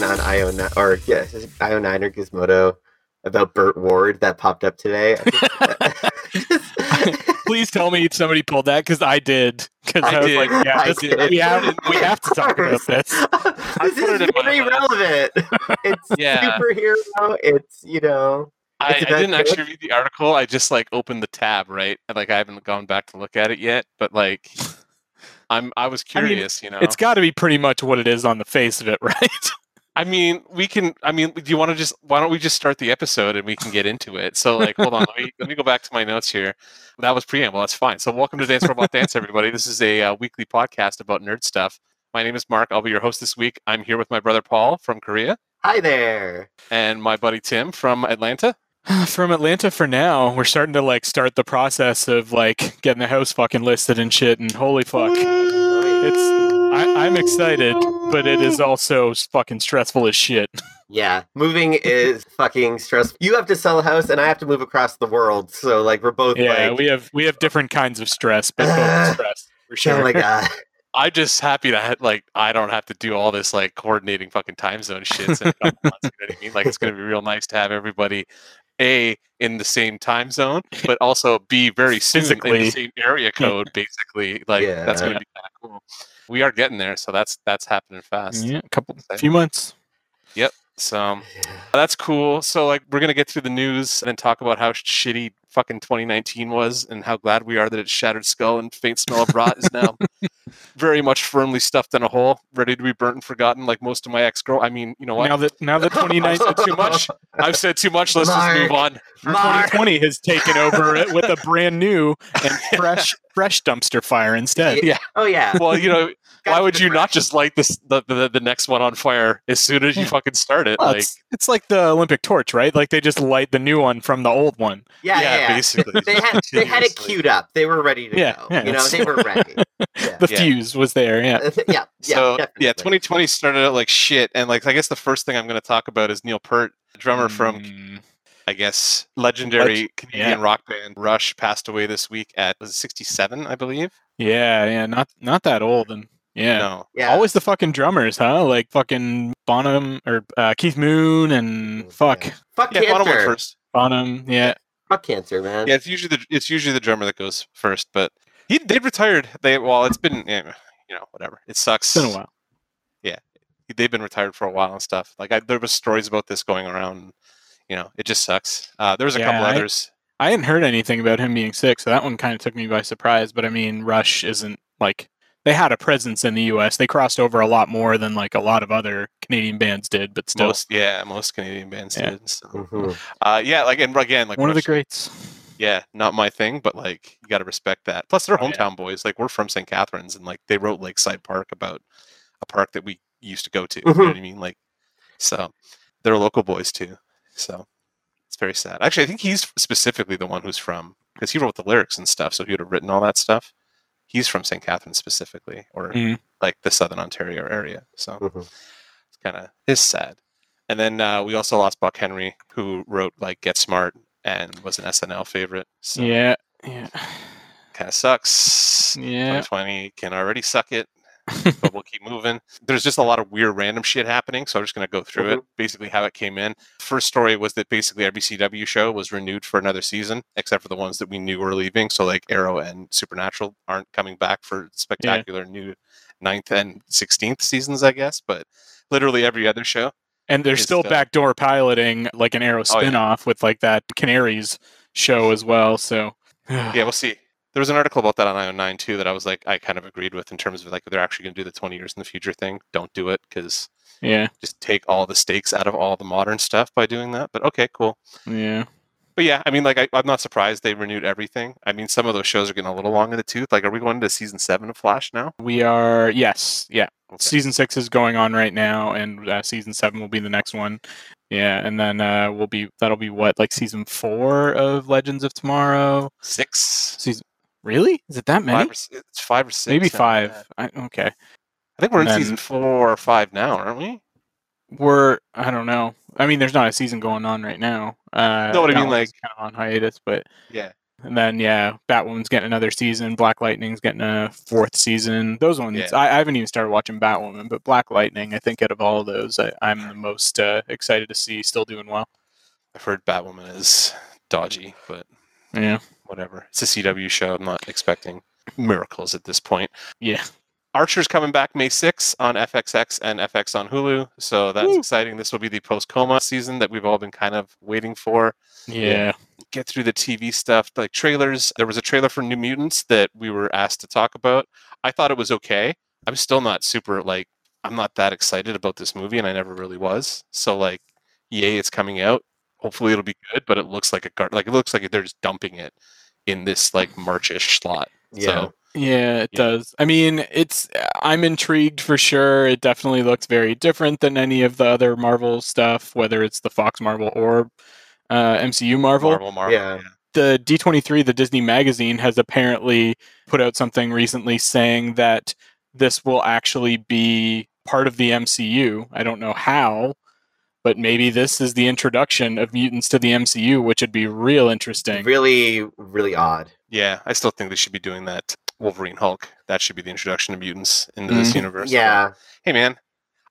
headline on IO9 or yeah, IO9 or Gizmodo about Burt Ward that popped up today. Please tell me somebody pulled that because I did. Because I, I was did. like, yeah, this, we have we have to talk about this. this is it very relevant. It's Yeah. superhero. It's you know. I, I didn't actually read the article. I just like opened the tab, right? And, Like I haven't gone back to look at it yet, but like I'm I was I mean, curious, you know. It's got to be pretty much what it is on the face of it, right? I mean, we can I mean, do you want to just why don't we just start the episode and we can get into it? So like hold on, let me let me go back to my notes here. That was preamble, that's fine. So welcome to Dance Robot Dance everybody. This is a uh, weekly podcast about nerd stuff. My name is Mark. I'll be your host this week. I'm here with my brother Paul from Korea Hi there. and my buddy Tim from Atlanta. From Atlanta for now, we're starting to like start the process of like getting the house fucking listed and shit. And holy fuck, it's I, I'm excited, but it is also fucking stressful as shit. Yeah, moving is fucking stressful. You have to sell a house, and I have to move across the world. So like we're both Yeah, like, we have we have different kinds of stress, but both stress for sure. oh my god. I'm just happy that like I don't have to do all this like coordinating fucking time zone shit. months, you know what I mean? Like it's gonna be real nice to have everybody a in the same time zone, but also b very soon in the same area code. Basically, like that's gonna be kind of cool. We are getting there, so that's that's happening fast. Yeah, a couple, a few months. Yep. So that's cool. So like we're gonna get through the news and then talk about how shitty fucking 2019 was and how glad we are that it's Shattered Skull and Faint Smell of Rot is now very much firmly stuffed in a hole, ready to be burnt and forgotten, like most of my ex girl. I mean, you know what? Now that now that 2019 too much. I've said too much. Let's just move on. Mark. 2020 has taken over it with a brand new and fresh fresh dumpster fire instead. Yeah. Oh yeah. Well, you know, why would the you not just light this the, the the next one on fire as soon as you Yeah. fucking start it? Well, like, it's, it's like the Olympic torch, right? Like they just light the new one from the old one. Yeah, yeah, yeah. basically. They had they had it queued up. They were ready to Yeah, go. yeah, you know, they were ready. Yeah. The Yeah. fuse was there. Yeah. yeah, yeah, so definitely. yeah, 2020 started out like shit, and like I guess the first thing I'm going to talk about is Neil Peart, drummer from Mm, I guess legendary Leg- Canadian yeah. rock band Rush passed away this week at was it 67, I believe. yeah, yeah. Not not that old, and yeah. No, Yeah. Always the fucking drummers, huh? Like fucking Bonham or uh, Keith Moon and fuck Yeah. Fuck yeah, Bonham went first. Bonham. Yeah. Fuck cancer, man. Yeah, it's usually the it's usually the drummer that goes first, but he they retired. They well, it's been you know whatever. It sucks. It's been a while. Yeah, they've been retired for a while and stuff. Like I, there was stories about this going around. You know, it just sucks. Uh, there was a Yeah, couple I- others. I hadn't heard anything about him being sick, so that one kind of took me by surprise. But I mean, Rush isn't like they had a presence in the U.S. They crossed over a lot more than like a lot of other Canadian bands did, but still, Most yeah, most Canadian bands Yeah. did. So. Mhm. Uh, yeah, like and again, like one of the greats. yeah, not my thing, but like you got to respect that. Plus, they're Oh, yeah. hometown boys. Like we're from St. Catharines, and like they wrote Lakeside Park about a park that we used to go to. You know Mhm. what I mean? Like, so they're local boys too. So it's very sad. Actually, I think he's specifically the one who's from because he wrote the lyrics and stuff, so he would have written all that stuff. He's from St. Catharines specifically, or Mhm. like the Southern Ontario area. So Mhm. it's kind of is sad. And then uh, we also lost Buck Henry, who wrote like Get Smart and was an SNL favorite. So Yeah, yeah, kind of sucks. yeah. 2020 can already suck it, but we'll keep moving. There's just a lot of weird random shit happening, so I'm just going to go through it. Mm-hmm. Basically, how it came in. First story was that basically every CW show was renewed for another season, except for the ones that we knew were leaving. So like Arrow and Supernatural aren't coming back for spectacular new ninth and 16th seasons, I guess. But literally every other show. And they're still still- backdoor piloting like an Arrow Oh, yeah. spin-off with like that Canaries show as well. So Yeah, we'll see. There was an article about that on IO9 too that I was like, I kind of agreed with in terms of like they're actually going to do the 20 years in the future thing. Don't do it because yeah, just take all the stakes out of all the modern stuff by doing that. But okay, cool. yeah. But yeah, I mean, like I, I'm not surprised they renewed everything. I mean, some of those shows are getting a little long in the tooth. Like, are we going to season seven of Flash now? We are yes, yeah. Okay. Season six is going on right now, and uh, season seven will be the next one. Yeah, and then uh, we'll be that'll be what like season four of Legends of Tomorrow. Six, Season really? Is it that many? five or, it's five or six. Maybe five. I, okay, I think we're in And then- season four or five now, aren't we? we're I don't know. I mean, there's not a season going on right now. Uh, No, what I mean, like- kind of on hiatus, but Yeah. And then yeah, Batwoman's getting another season. Black Lightning's getting a fourth season. Those ones Yeah. I, I haven't even started watching Batwoman, but Black Lightning, I think out of all of those, I, I'm the most uh, excited to see still doing well. I've heard Batwoman is dodgy, but Yeah, whatever. It's a CW show. I'm not expecting miracles at this point. yeah, Archer's coming back May 6th on FXX and FX on Hulu. So that's Woo. exciting. This will be the post coma season that we've all been kind of waiting for. yeah. Get through the TV stuff, like trailers. There was a trailer for New Mutants that we were asked to talk about. I thought it was okay. I'm still not super, like, I'm not that excited about this movie, and I never really was. So, like, yay, it's coming out. Hopefully it'll be good, but it looks like a gar- like it looks like they're just dumping it in this like Marchish slot. Yeah. So Yeah, it Yeah. does. I mean, it's I'm intrigued for sure. It definitely looks very different than any of the other Marvel stuff, whether it's the Fox Marvel or uh, MCU Marvel. Marvel, Marvel, Yeah. The D23, the Disney magazine, has apparently put out something recently saying that this will actually be part of the MCU. I don't know how, but maybe this is the introduction of mutants to the MCU, which would be real interesting. Really, really odd. Yeah, I still think they should be doing that. Wolverine Hulk. That should be the introduction of mutants into this Mhm. universe. Yeah. Hey man,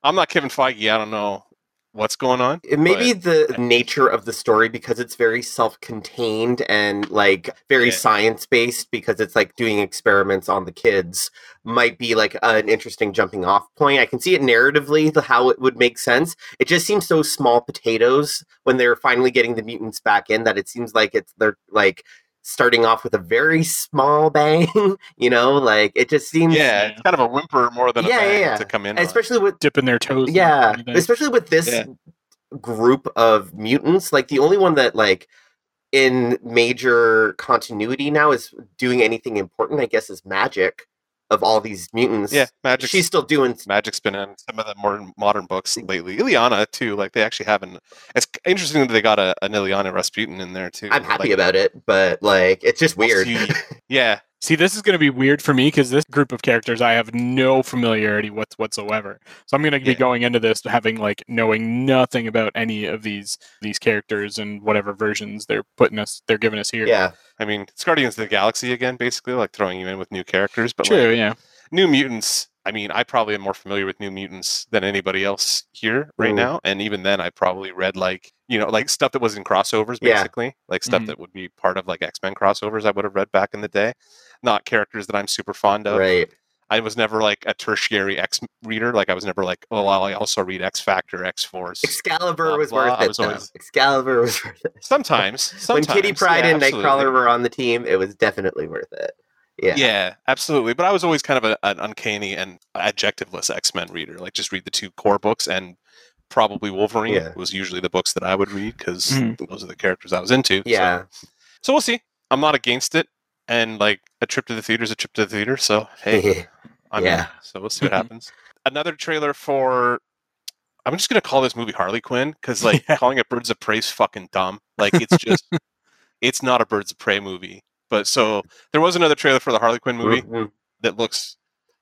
I'm not Kevin Feige. I don't know what's going on. It may be the nature of the story because it's very self-contained and like very Yeah. science-based because it's like doing experiments on the kids might be like an interesting jumping off point. I can see it narratively the how it would make sense. It just seems so small potatoes when they're finally getting the mutants back in that it seems like it's they're like starting off with a very small bang, you know, like it just seems Yeah, it's kind of a whimper more than a Yeah, yeah, bang yeah. to come in. on. especially with Dipping their toes. yeah especially with this Yeah. group of mutants like the only one that like in major continuity now is doing anything important i guess is magic of all these mutants yeah, magic. she's still doing Magic's been in some of the more modern books lately. Illyana too. Like they actually have an. It's interesting that they got a, an Illyana Rasputin in there too. i'm happy Like, about it but like it's just weird see- yeah, See, this is going to be weird for me because this group of characters I have no familiarity with whatsoever. So I'm going to be Yeah. going into this having like knowing nothing about any of these these characters and whatever versions they're putting us, they're giving us here. yeah I mean, it's Guardians of the Galaxy again, basically, like throwing you in with new characters. But true. like, yeah, New Mutants. I mean, I probably am more familiar with New Mutants than anybody else here right Mm. now. And even then, I probably read like you know like stuff that was in crossovers, Yeah. basically, like stuff Mhm. that would be part of like X Men crossovers. I would have read back in the day, not characters that I'm super fond of. right I was never like a tertiary X reader. Like I was never like, oh, I also read X Factor, X Force. excalibur Blah, was blah, worth it was though. always- excalibur was worth it Sometimes, when kitty Pryde yeah, and absolutely. nightcrawler were on the team it was definitely worth it yeah Yeah, absolutely. But I was always kind of a, an uncanny and adjectiveless X Men reader. Like just read the two core books and probably Wolverine Yeah. was usually the books that I would read because Mhm. those are the characters I was into. yeah So, we'll see. I'm not against it. And like a trip to the theater is a trip to the theater. So hey, I'm Yeah. in. So we'll see what happens. Another trailer for. I'm just gonna call this movie Harley Quinn because like Yeah. calling it Birds of Prey is fucking dumb. Like it's just, it's not a Birds of Prey movie. But so there was another trailer for the Harley Quinn movie Mhm. that looks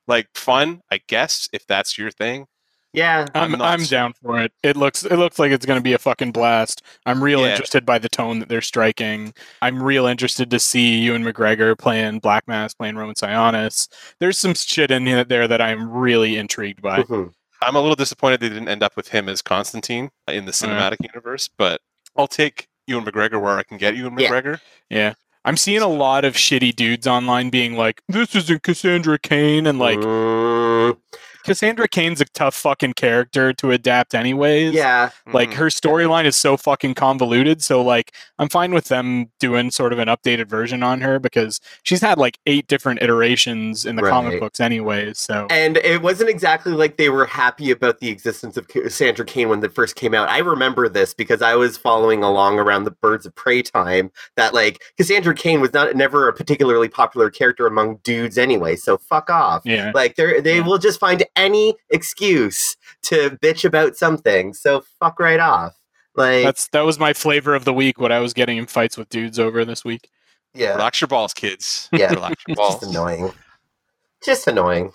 like fun, I guess, if that's your thing. Yeah I'm I'm I'm, down for it. It looks it looks like it's going to be a fucking blast. I'm real Yeah. interested by the tone that they're striking. I'm real interested to see Ewan McGregor playing Black Mask, playing Roman Sionis. There's some shit in there that I'm really intrigued by. Mhm. I'm a little disappointed they didn't end up with him as Constantine in the cinematic universe, but I'll take Ewan McGregor where I can get Ewan McGregor. Yeah. I'm seeing a lot of shitty dudes online being like, "This isn't Cassandra Cain," and like Mm, Cassandra Cain's a tough fucking character to adapt, anyways. yeah Like Mhm. her storyline is so fucking convoluted. So like I'm fine with them doing sort of an updated version on her because she's had like eight different iterations in the comic books anyways. So And it wasn't exactly like they were happy about the existence of Cassandra Cain when it first came out. I remember this because I was following along around the Birds of Prey time. That like Cassandra Cain was not never a particularly popular character among dudes anyway. So fuck off. yeah. Like they they Yeah. will just find any excuse to bitch about something. So fuck right off. Like That's that was my flavor of the week, what I was getting in fights with dudes over this week. yeah, Relax your balls, kids. Yeah. Relax your just balls. annoying. Just annoying.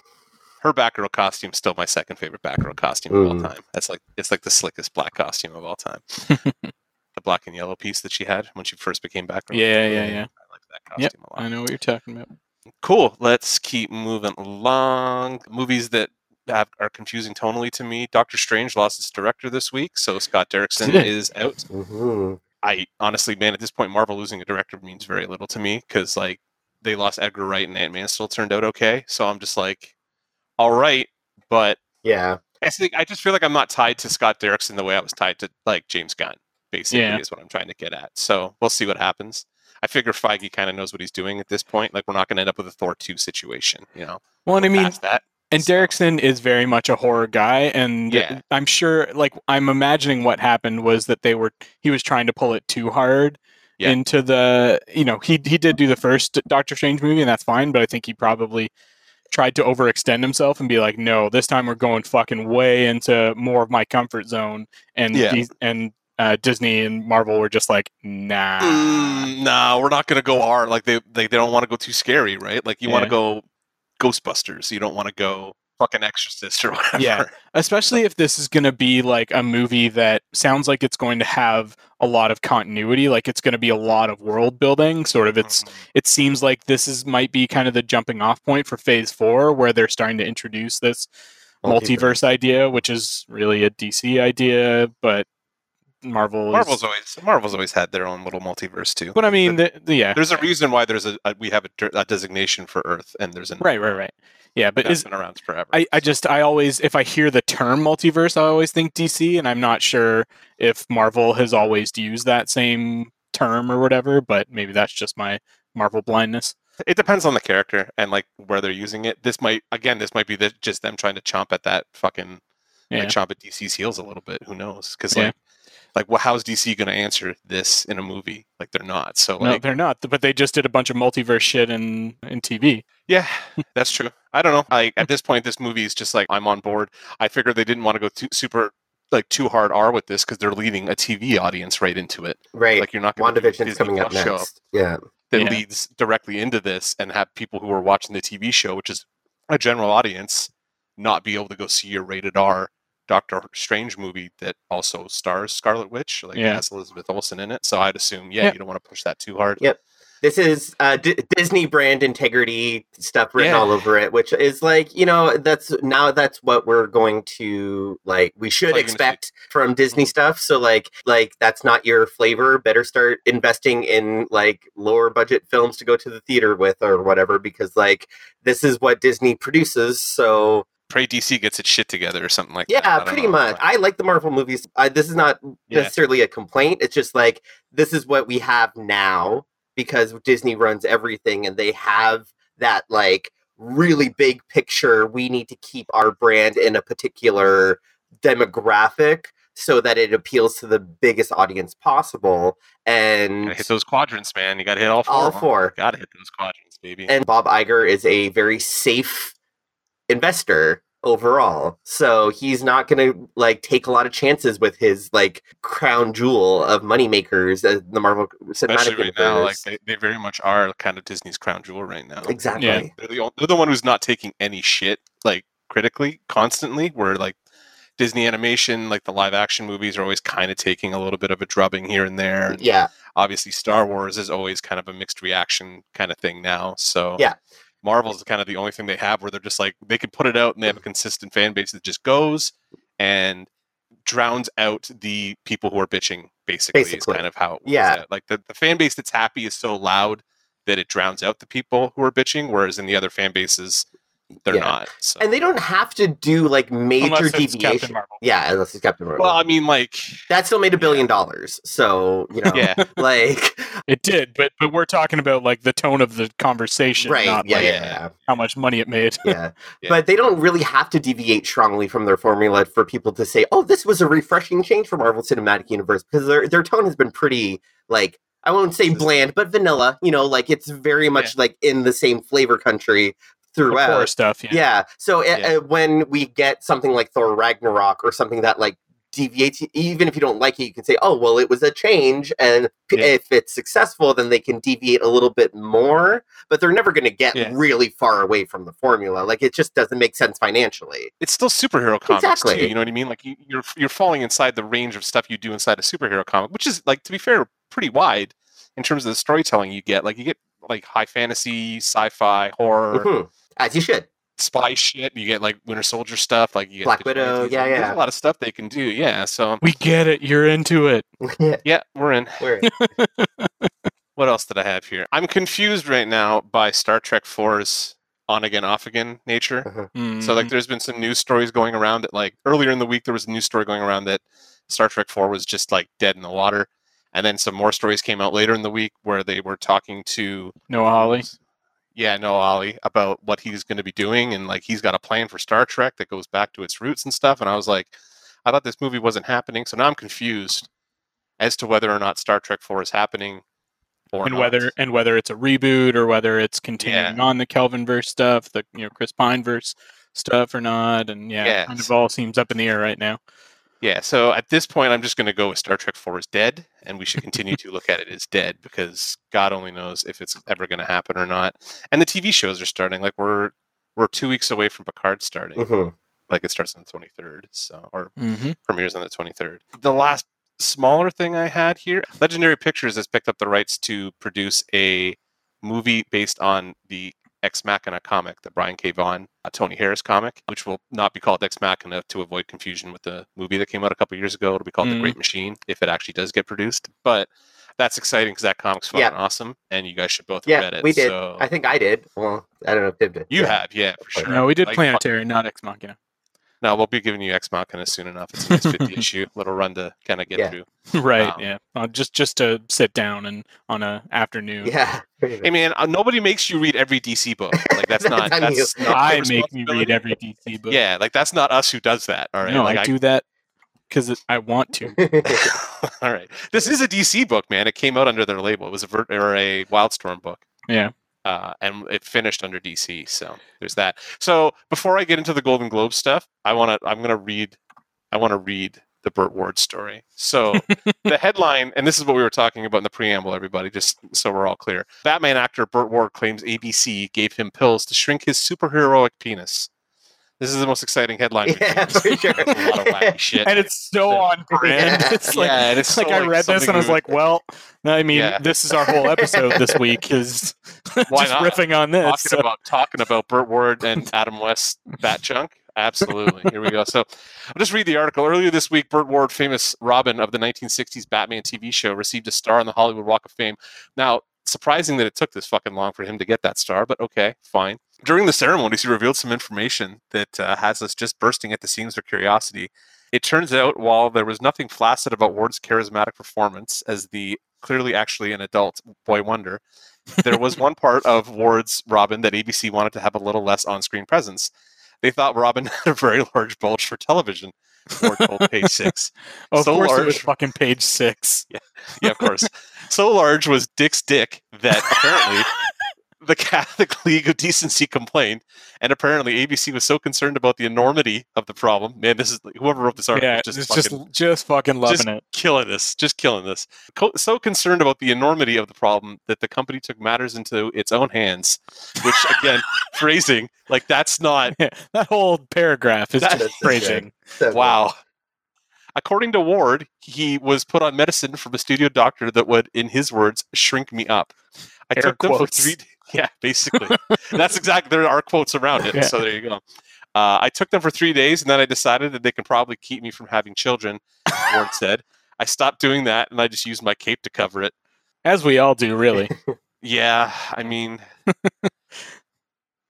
Her Batgirl costume's still my second favorite Batgirl costume of all Mm. time. That's like it's like the slickest black costume of all time. the black and yellow piece that she had when she first became Batgirl. Yeah, yeah, yeah. I like that costume a lot. I know what you're talking about. Cool. Let's keep moving along. Movies that have, are confusing tonally to me. Doctor Strange lost its director this week, so Scott Derrickson is it? is out. Mhm. I honestly, man, at this point, Marvel losing a director means very little to me because like they lost Edgar Wright and Ant Man still turned out okay. So I'm just like, all right, but Yeah. I think I just feel like I'm not tied to Scott Derrickson the way I was tied to like James Gunn. Basically, Yeah. is what I'm trying to get at. So we'll see what happens. I figure Feige kind of knows what he's doing at this point. Like we're not going to end up with a Thor two situation, you know. Well, and I mean, past that. And so- Derrickson is very much a horror guy, and Yeah. I'm sure, like, I'm imagining what happened was that they were he was trying to pull it too hard Yeah. into the, you know, he he did do the first Doctor Strange movie, and that's fine, but I think he probably tried to overextend himself and be like, no, this time we're going fucking way into more of my comfort zone, and Yeah. And uh, Disney and Marvel were just like, nah, Mm, no, we're not going to go hard. Like they, they, they don't want to go too scary, right? Like you want to go Ghostbusters. You don't want to go fucking Exorcist or whatever. Yeah. especially if this is going to be like a movie that sounds like it's going to have a lot of continuity like it's going to be a lot of world building sort of it's Mhm. it seems like this is might be kind of the jumping off point for phase 4 where they're starting to introduce this multiverse idea which is really a DC idea but Marvel Marvel's always Marvel's always had their own little multiverse too. but I mean the, the, yeah There's a reason why there's a, a we have a, a designation for Earth, and there's an right right right yeah but is been around forever. I, I just I always if I hear the term multiverse, I always think DC, and I'm not sure if Marvel has always used that same term or whatever, but maybe that's just my Marvel blindness. it depends on the character and like where they're using it. This might again, this might be the, just them trying to chomp at that fucking Yeah. like chomp at DC's heels a little bit. Who knows? Because Yeah. Like like well, how's DC going to answer this in a movie? Like they're not. So no, like they're not, but they just did a bunch of multiverse shit in in TV. Yeah, that's true. I don't know. Like at this point, this movie is just like I'm on board. I figured they didn't want to go too super like too hard R with this because they're leading a TV audience right into it. Right. Like you're not going to WandaVision's coming up next. Yeah. that Yeah. leads directly into this and have people who are watching the TV show, which is a general audience, not be able to go see your rated R Doctor Strange movie that also stars Scarlet Witch, like Yeah. has Elizabeth Olsen in it. So I'd assume, yeah, Yeah. you don't want to push that too hard. Yep. This is uh, D- Disney brand integrity stuff written Yeah. all over it, which is like you know that's now that's what we're going to like we should What are you gonna see? expect from Disney stuff. So like like that's not your flavor. Better start investing in like lower budget films to go to the theater with or whatever because like this is what Disney produces. So Pray DC gets its shit together or something like that. Yeah, pretty much. I like the Marvel movies. I, this is not Yeah. necessarily a complaint. It's just like this is what we have now because Disney runs everything and they have that like really big picture. We need to keep our brand in a particular demographic so that it appeals to the biggest audience possible. And hit those quadrants, man. You got to hit all four. all four. Got to hit those quadrants, baby. And Bob Iger is a very safe investor overall. So he's not going to like take a lot of chances with his like crown jewel of moneymakers as uh, the Marvel Cinematic Especially right now, like they, they very much are kind of Disney's crown jewel right now. exactly. Yeah. They're the, on- they're the one who's not taking any shit like critically constantly. Where like Disney animation, like the live action movies, are always kind of taking a little bit of a drubbing here and there. And Yeah. obviously, Star Wars is always kind of a mixed reaction kind of thing now. So Yeah. Marvel's kind of the only thing they have where they're just like they can put it out and they have a consistent fan base that just goes and drowns out the people who are bitching. Basically, is kind of how it Yeah. out. Like the, the fan base that's happy is so loud that it drowns out the people who are bitching, whereas in the other fan bases, they're Yeah. not. So. And they don't have to do like major Unless it's Captain deviation. Marvel. Yeah, unless it's Captain Marvel. well, I mean, like, that still made a billion dollars. So, you know, yeah, like It did, but but we're talking about like the tone of the conversation, right. not Yeah, like yeah, yeah. yeah. how much money it made. yeah. Yeah. But they don't really have to deviate strongly from their formula for people to say, "Oh, this was a refreshing change for Marvel Cinematic Universe," because their their tone has been pretty like I won't say bland, but vanilla. You know, like it's very much like in the same flavor country The horror throughout. stuff. Yeah. Yeah. So Yeah. uh, when we get something like Thor Ragnarok or something that like deviates, even if you don't like it, you can say, "Oh, well, it was a change," and p- Yeah. if it's successful, then they can deviate a little bit more. But they're never going to get really far away from the formula. Like it just doesn't make sense financially. it's still superhero comics Exactly. too. You know what I mean? Like you, you're you're falling inside the range of stuff you do inside a superhero comic, which is like to be fair, pretty wide in terms of the storytelling you get. Like you get like high fantasy, sci-fi, horror, Mhm. As you should. spy shit. You get like Winter Soldier stuff, like you get Black vigilantes. Widow, yeah, There's yeah. a lot of stuff they can do. Yeah, so We get it. You're into it. yeah, we're in. Where- What else did I have here? I'm confused right now by Star Trek 4's on again, off again nature. So Mm-hmm. like there's been some news stories going around that like earlier in the week there was a news story going around that Star Trek 4 was just like dead in the water. And then some more stories came out later in the week where they were talking to Noah Hawley. Yeah, Noah Hawley about what he's going to be doing and like he's got a plan for Star Trek that goes back to its roots and stuff and I was like I thought this movie wasn't happening. So now I'm confused as to whether or not Star Trek 4 is happening or and not. whether and whether it's a reboot or whether it's continuing on the Kelvinverse stuff, the you know Chris Pineverse stuff or not, and yeah, it kind of all seems up in the air right now. Yeah, so at this point, I'm just going to go with Star Trek 4 is dead, and we should continue to look at it as dead because God only knows if it's ever going to happen or not. And the TV shows are starting. Like we're we're two weeks away from Picard starting. Mhm. Like it starts on the 23rd, so or Mm-hmm. premieres on the 23rd. The last smaller thing I had here, Legendary Pictures has picked up the rights to produce a movie based on the Ex Machina comic, the Brian K. Vaughan, uh, Tony Harris comic, which will not be called Ex Machina to avoid confusion with the movie that came out a couple years ago. It'll be called The Mhm. Great Machine if it actually does get produced. But that's exciting because that comic's fucking Yeah. awesome, and you guys should both Yeah, read it. we did. So I think I did. Well, I don't know if Dib did. you Yeah. have, yeah, for sure. No, we did Like, Planetary, not Ex Machina. No, we'll be giving you Ex Machina soon enough. It's a nice 50 issue, little run to kind of get Yeah. through. right? Um, yeah, uh, just just to sit down and on a afternoon. Yeah. Hey man, uh, nobody makes you read every DC book. Like that's not That's on you. that's not I make me read every DC book. Yeah, like that's not us who does that. All right. no, like, I do that because I want to. all right. This is a DC book, man. It came out under their label. It was a Vert- or a Wildstorm book. Yeah. Uh, and it finished under DC. So there's that. So before I get into the Golden Globe stuff, I want to. I'm going to read. I want to read the Burt Ward story. So the headline, and this is what we were talking about in the preamble, everybody, just so we're all clear. Batman actor Burt Ward claims ABC gave him pills to shrink his superheroic penis. This is the most exciting headline. we've Yeah, seen. for sure. A lot of wacky shit. and it's so Yeah. on brand. Yeah. It's like, yeah, and it's like so, I read this and I was like, well, I mean, Yeah. this is our whole episode this week is Why just not? riffing on this. talking so- about talking about Burt Ward and Adam West bat chunk. Absolutely. Here we go. So I'll just read the article. Earlier this week, Burt Ward, famous Robin of the 1960s Batman TV show, received a star on the Hollywood Walk of Fame. Now, surprising that it took this fucking long for him to get that star, but okay, fine. During the ceremonies, he revealed some information that uh, has us just bursting at the seams for curiosity. It turns out, while there was nothing flaccid about Ward's charismatic performance as the clearly actually an adult boy wonder, there was one part of Ward's Robin that ABC wanted to have a little less on screen presence. They thought Robin had a very large bulge for television, Ward told oh, Page Six. of so course, it was large. fucking page six. Yeah, Yeah, of course. so large was Dick's dick that apparently the Catholic League of Decency complained, and apparently ABC was so concerned about the enormity of the problem. Man, this is whoever wrote this article Yeah, just just just fucking just fucking loving just it. killing this, just killing this. Co- so concerned about the enormity of the problem that the company took matters into its own hands. Which again, phrasing like that's not Yeah, that whole paragraph is That- just phrasing. Wow. According to Ward, he was put on medicine from a studio doctor that would, in his words, shrink me up. I Air took them for quotes. three. Yeah, basically, that's exactly. There are quotes around it. Yeah. So there you go. Uh, I took them for three days, and then I decided that they can probably keep me from having children. Ward said. I stopped doing that, and I just used my cape to cover it. As we all do, really. Yeah, I mean,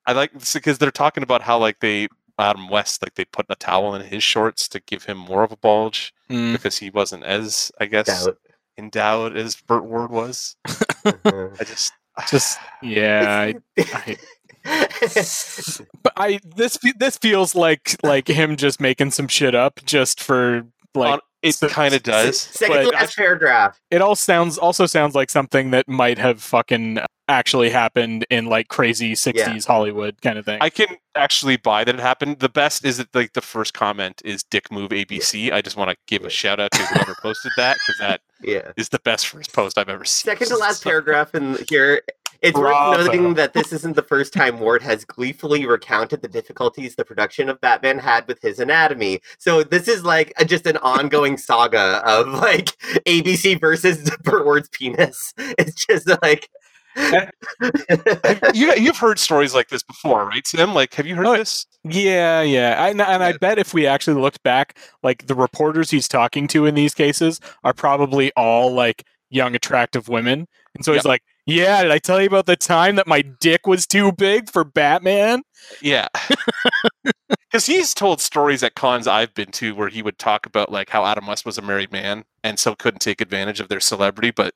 I like because they're talking about how like they Adam West like they put a towel in his shorts to give him more of a bulge Mm. because he wasn't as I guess Doubt. endowed as Burt Ward was. Uh-huh. I just Just yeah, I, but I this this feels like like him just making some shit up just for like it so- kind of does. Second to but last paragraph. it all sounds also sounds like something that might have fucking actually happened in like crazy 60s Hollywood kind of thing. I can actually buy that it happened. The best is that like the first comment is "Dick Move ABC." I just want to give a shout out to whoever posted that because that Yeah. is the best first post I've ever seen. Second to last So- paragraph in here. It's Bravo. worth noting that this isn't the first time Ward has gleefully recounted the difficulties the production of Batman had with his anatomy. So this is like a, just an ongoing saga of like ABC versus Burt Ward's penis. It's just like you, you've heard stories like this before, right, Tim? Like, have you heard Oh, this? Yeah, yeah. I, and I bet if we actually looked back, like the reporters he's talking to in these cases are probably all like young, attractive women. And so he's like, Yeah, did I tell you about the time that my dick was too big for Batman? Yeah. Because he's told stories at cons I've been to where he would talk about like how Adam West was a married man and so couldn't take advantage of their celebrity, but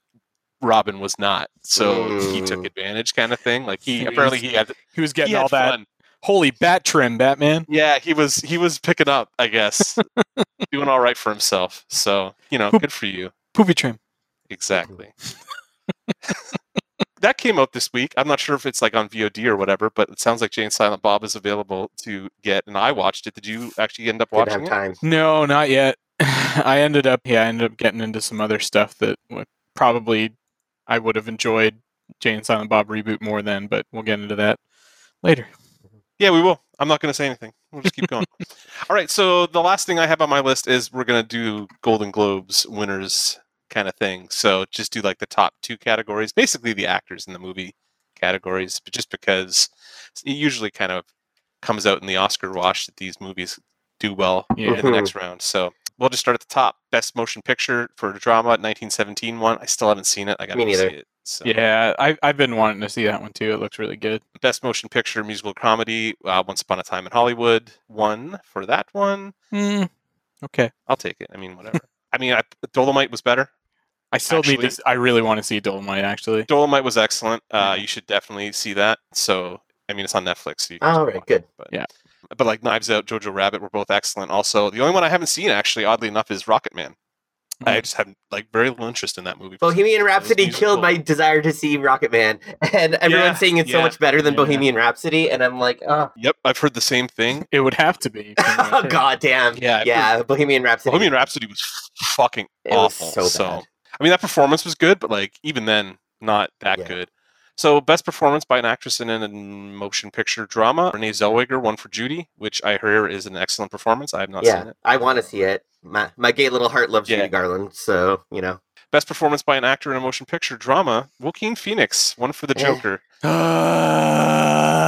Robin was not. So he took advantage kind of thing. Like he He apparently was he had, He was getting had all that fun. holy bat trim, Batman. Yeah, he was he was picking up, I guess. Doing all right for himself. So, you know, Poop. good for you. Poopy trim. Exactly. that came out this week. I'm not sure if it's like on VOD or whatever, but it sounds like Jay and Silent Bob is available to get, and I watched it. Did you actually end up Didn't watching have it? No, not yet. I ended up yeah, I ended up getting into some other stuff that would probably I would have enjoyed Jay and Silent Bob reboot more than, but we'll get into that later. Mm-hmm. Yeah, we will. I'm not going to say anything. We'll just keep going. All right. So the last thing I have on my list is we're going to do Golden Globes winners kind of thing. So just do like the top two categories, basically the actors in the movie categories, but just because it usually kind of comes out in the Oscar wash that these movies do well Yeah. in the next round. So we'll just start at the top. Best motion picture for a drama, 1917 one. I still haven't seen it. I got to Me see it. So. Yeah, I I've been wanting to see that one too. It looks really good. Best Motion Picture Musical Comedy, uh, Once Upon a Time in Hollywood, One for that one. Hmm. okay. I'll take it. I mean, whatever. I mean, I, Dolomite was better. I still need Actually- to. s- I really want to see Dolomite. Actually, Dolomite was excellent. Uh, Yeah. you should definitely see that. So, I mean, it's on Netflix. So you can All just right, watch good. it, But, Yeah. But like Knives Out, Jojo Rabbit were both excellent. Also, the only one I haven't seen, actually, oddly enough, is Rocket Man. I Mm. just have like very little interest in that movie. Bohemian reason. It was Rhapsody killed my desire to see Rocket Man, and everyone's Yeah, saying it's so much better than yeah. Bohemian Rhapsody, and I'm like, oh, Yep, I've heard the same thing. it would have to be. oh god damn, Yeah, I've yeah, Bohemian Rhapsody. Bohemian Rhapsody was fucking it was awful. so bad. I mean, that performance was good, but like even then, not that Yeah. good. So, best performance by an actress in a motion picture drama. Renee Zellweger won for Judy, which I hear is an excellent performance. I have not yeah, seen it. I want to see it. My my gay little heart loves Yeah. Judy Garland, so you know. Best performance by an actor in a motion picture drama. Joaquin Phoenix won for the Eh. Joker.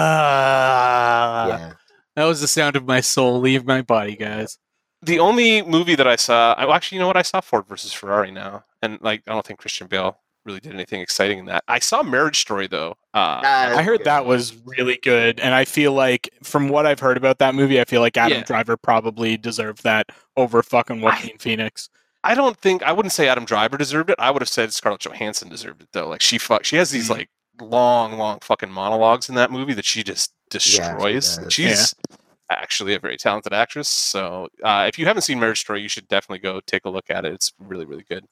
Ah. yeah, That was the sound of my soul leave my body, guys. The only movie that I saw, I, well, actually, you know what? I saw Ford versus Ferrari now, and like I don't think Christian Bale really did anything exciting in that. I saw Marriage Story though. Uh, I heard good. that was really good, and I feel like, from what I've heard about that movie, I feel like Adam Yeah. Driver probably deserved that over fucking Joaquin Phoenix. I don't think I wouldn't say Adam Driver deserved it. I would have said Scarlett Johansson deserved it though. Like she fuck, she has these Mhm. like long, long fucking monologues in that movie that she just Yeah, she destroys. does. Actually a very talented actress. So uh, if you haven't seen Marriage Story, you should definitely go take a look at it. It's really, really good.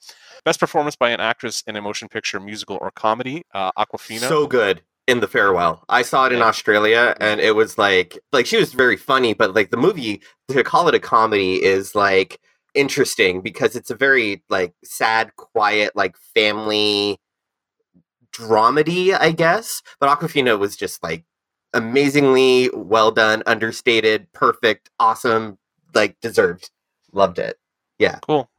Best performance by an actress in a motion picture, musical, or comedy. Uh, Awkwafina. so good in the farewell. I saw it in Yeah. Australia, and it was like like she was very funny, but like the movie to call it a comedy is like interesting because it's a very like sad, quiet, like family dramedy, I guess. But Awkwafina was just like amazingly well done, understated, perfect, awesome, like deserved. Loved it. Yeah. Cool.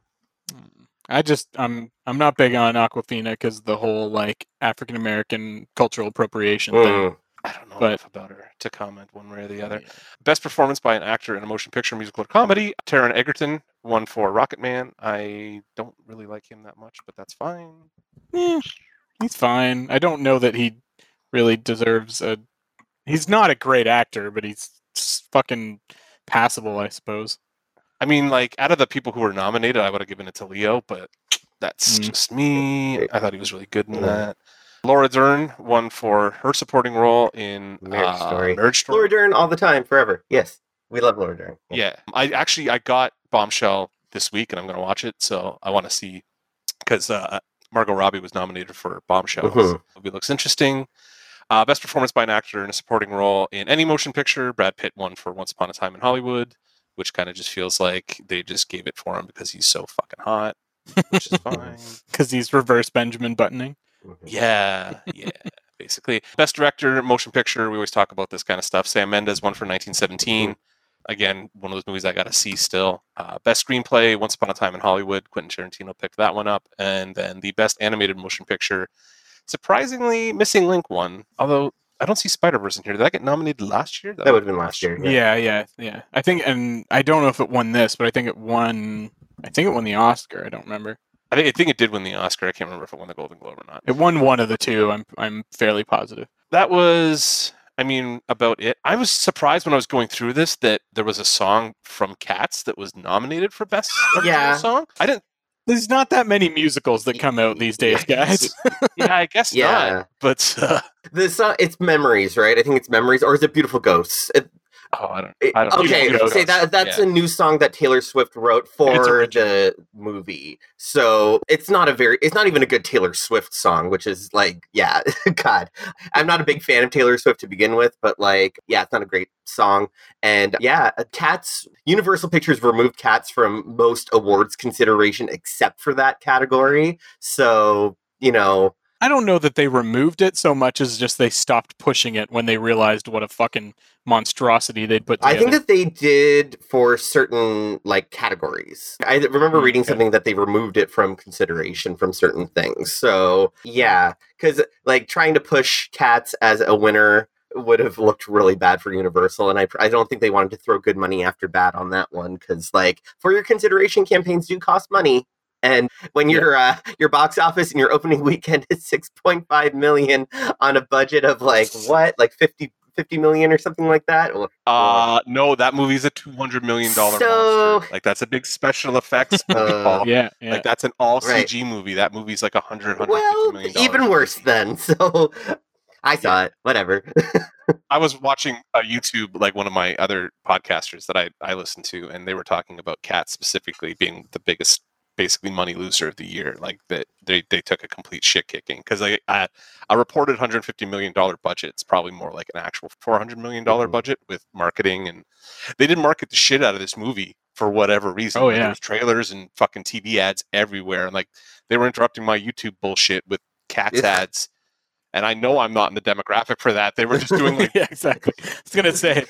I just I'm I'm not big on Awkwafina because the whole like African American cultural appropriation thing. Mm. I don't know But- enough about her to comment one way or the other. Best performance by an actor in a motion picture, musical, or comedy. Taron Egerton won for Rocket Man. I don't really like him that much, but that's fine. Eh, he's fine. I don't know that he really deserves a. He's not a great actor, but he's fucking passable, I suppose. I mean, like out of the people who were nominated, I would have given it to Leo, but that's Mm. just me. I thought he was really good in Yeah. that. Laura Dern won for her supporting role in Marriage uh, Story. Marriage Story. Laura Dern all the time, forever. Yes, we love Laura Dern. Yeah, I actually I got Bombshell this week, and I'm going to watch it. So I want to see because uh, Margot Robbie was nominated for Bombshell. Mhm. So movie looks interesting. Uh, best performance by an actor in a supporting role in any motion picture. Brad Pitt won for Once Upon a Time in Hollywood, which kind of just feels like they just gave it for him because he's so fucking hot, which is fine. Because he's reverse Benjamin buttoning. Mhm. Yeah, yeah. Basically, best director, motion picture. We always talk about this kind of stuff. Sam Mendes won for 1917. Again, one of those movies I got to see still. Uh, best screenplay, Once Upon a Time in Hollywood. Quentin Tarantino picked that one up, and then the best animated motion picture, Surprisingly, Missing Link won. Although I don't see Spider Verse in here. Did that get nominated last year? That would have been last year. Yeah. yeah, yeah, I think, and I don't know if it won this, but I think it won. I think it won the Oscar. I don't remember. I think I think it did win the Oscar. I can't remember if it won the Golden Globe or not. It won one of the two. I'm I'm fairly positive. That was, I mean, about it. I was surprised when I was going through this that there was a song from Cats that was nominated for best original Yeah. song. I didn't. There's not that many musicals that come out these days, guys. Yeah, I guess Yeah. not. But uh, The song, it's memories, right? I think it's memories, or is it Beautiful Ghosts? It- oh, I don't. I don't okay, Beautiful say that that's Yeah. a new song that Taylor Swift wrote for the movie. So it's not a very, it's not even a good Taylor Swift song, which is like, yeah, God, I'm not a big fan of Taylor Swift to begin with, but like, yeah, it's not a great song. And yeah, uh, Cats, Universal Pictures removed Cats from most awards consideration except for that category. So you know, I don't know that they removed it so much as just they stopped pushing it when they realized what a fucking monstrosity they'd put I think that they did for certain like categories. I remember Mm, reading okay. something that they removed it from consideration from certain things. So yeah, because like trying to push cats as a winner would have looked really bad for Universal, and I I don't think they wanted to throw good money after bad on that one because like for your consideration campaigns do cost money. And when your uh, your box office and your opening weekend is six point five million on a budget of like what like 50, 50 million or something like that, Well, Uh, no, that movie's a two hundred million dollar So- monster. Like that's a big special effects movie, Uh, yeah, yeah. Like that's an all CG movie. That movie's like a hundred, hundred fifty well, million dollars. even worse then. So I saw it. Whatever. I was watching a YouTube, like one of my other podcasters that I, I listen to, and they were talking about cats specifically being the biggest, basically money loser of the year. Like that they, they took a complete shit kicking because a, a reported 150 million dollar budget. It's probably more like an actual 400 million dollar Mhm. budget with marketing, and they didn't market the shit out of this movie for whatever reason. Oh, yeah. there was trailers and fucking TV ads everywhere, and like they were interrupting my YouTube bullshit with cats Yeah. ads. And I know I'm not in the demographic for that. They were just doing like yeah, exactly. I was gonna say,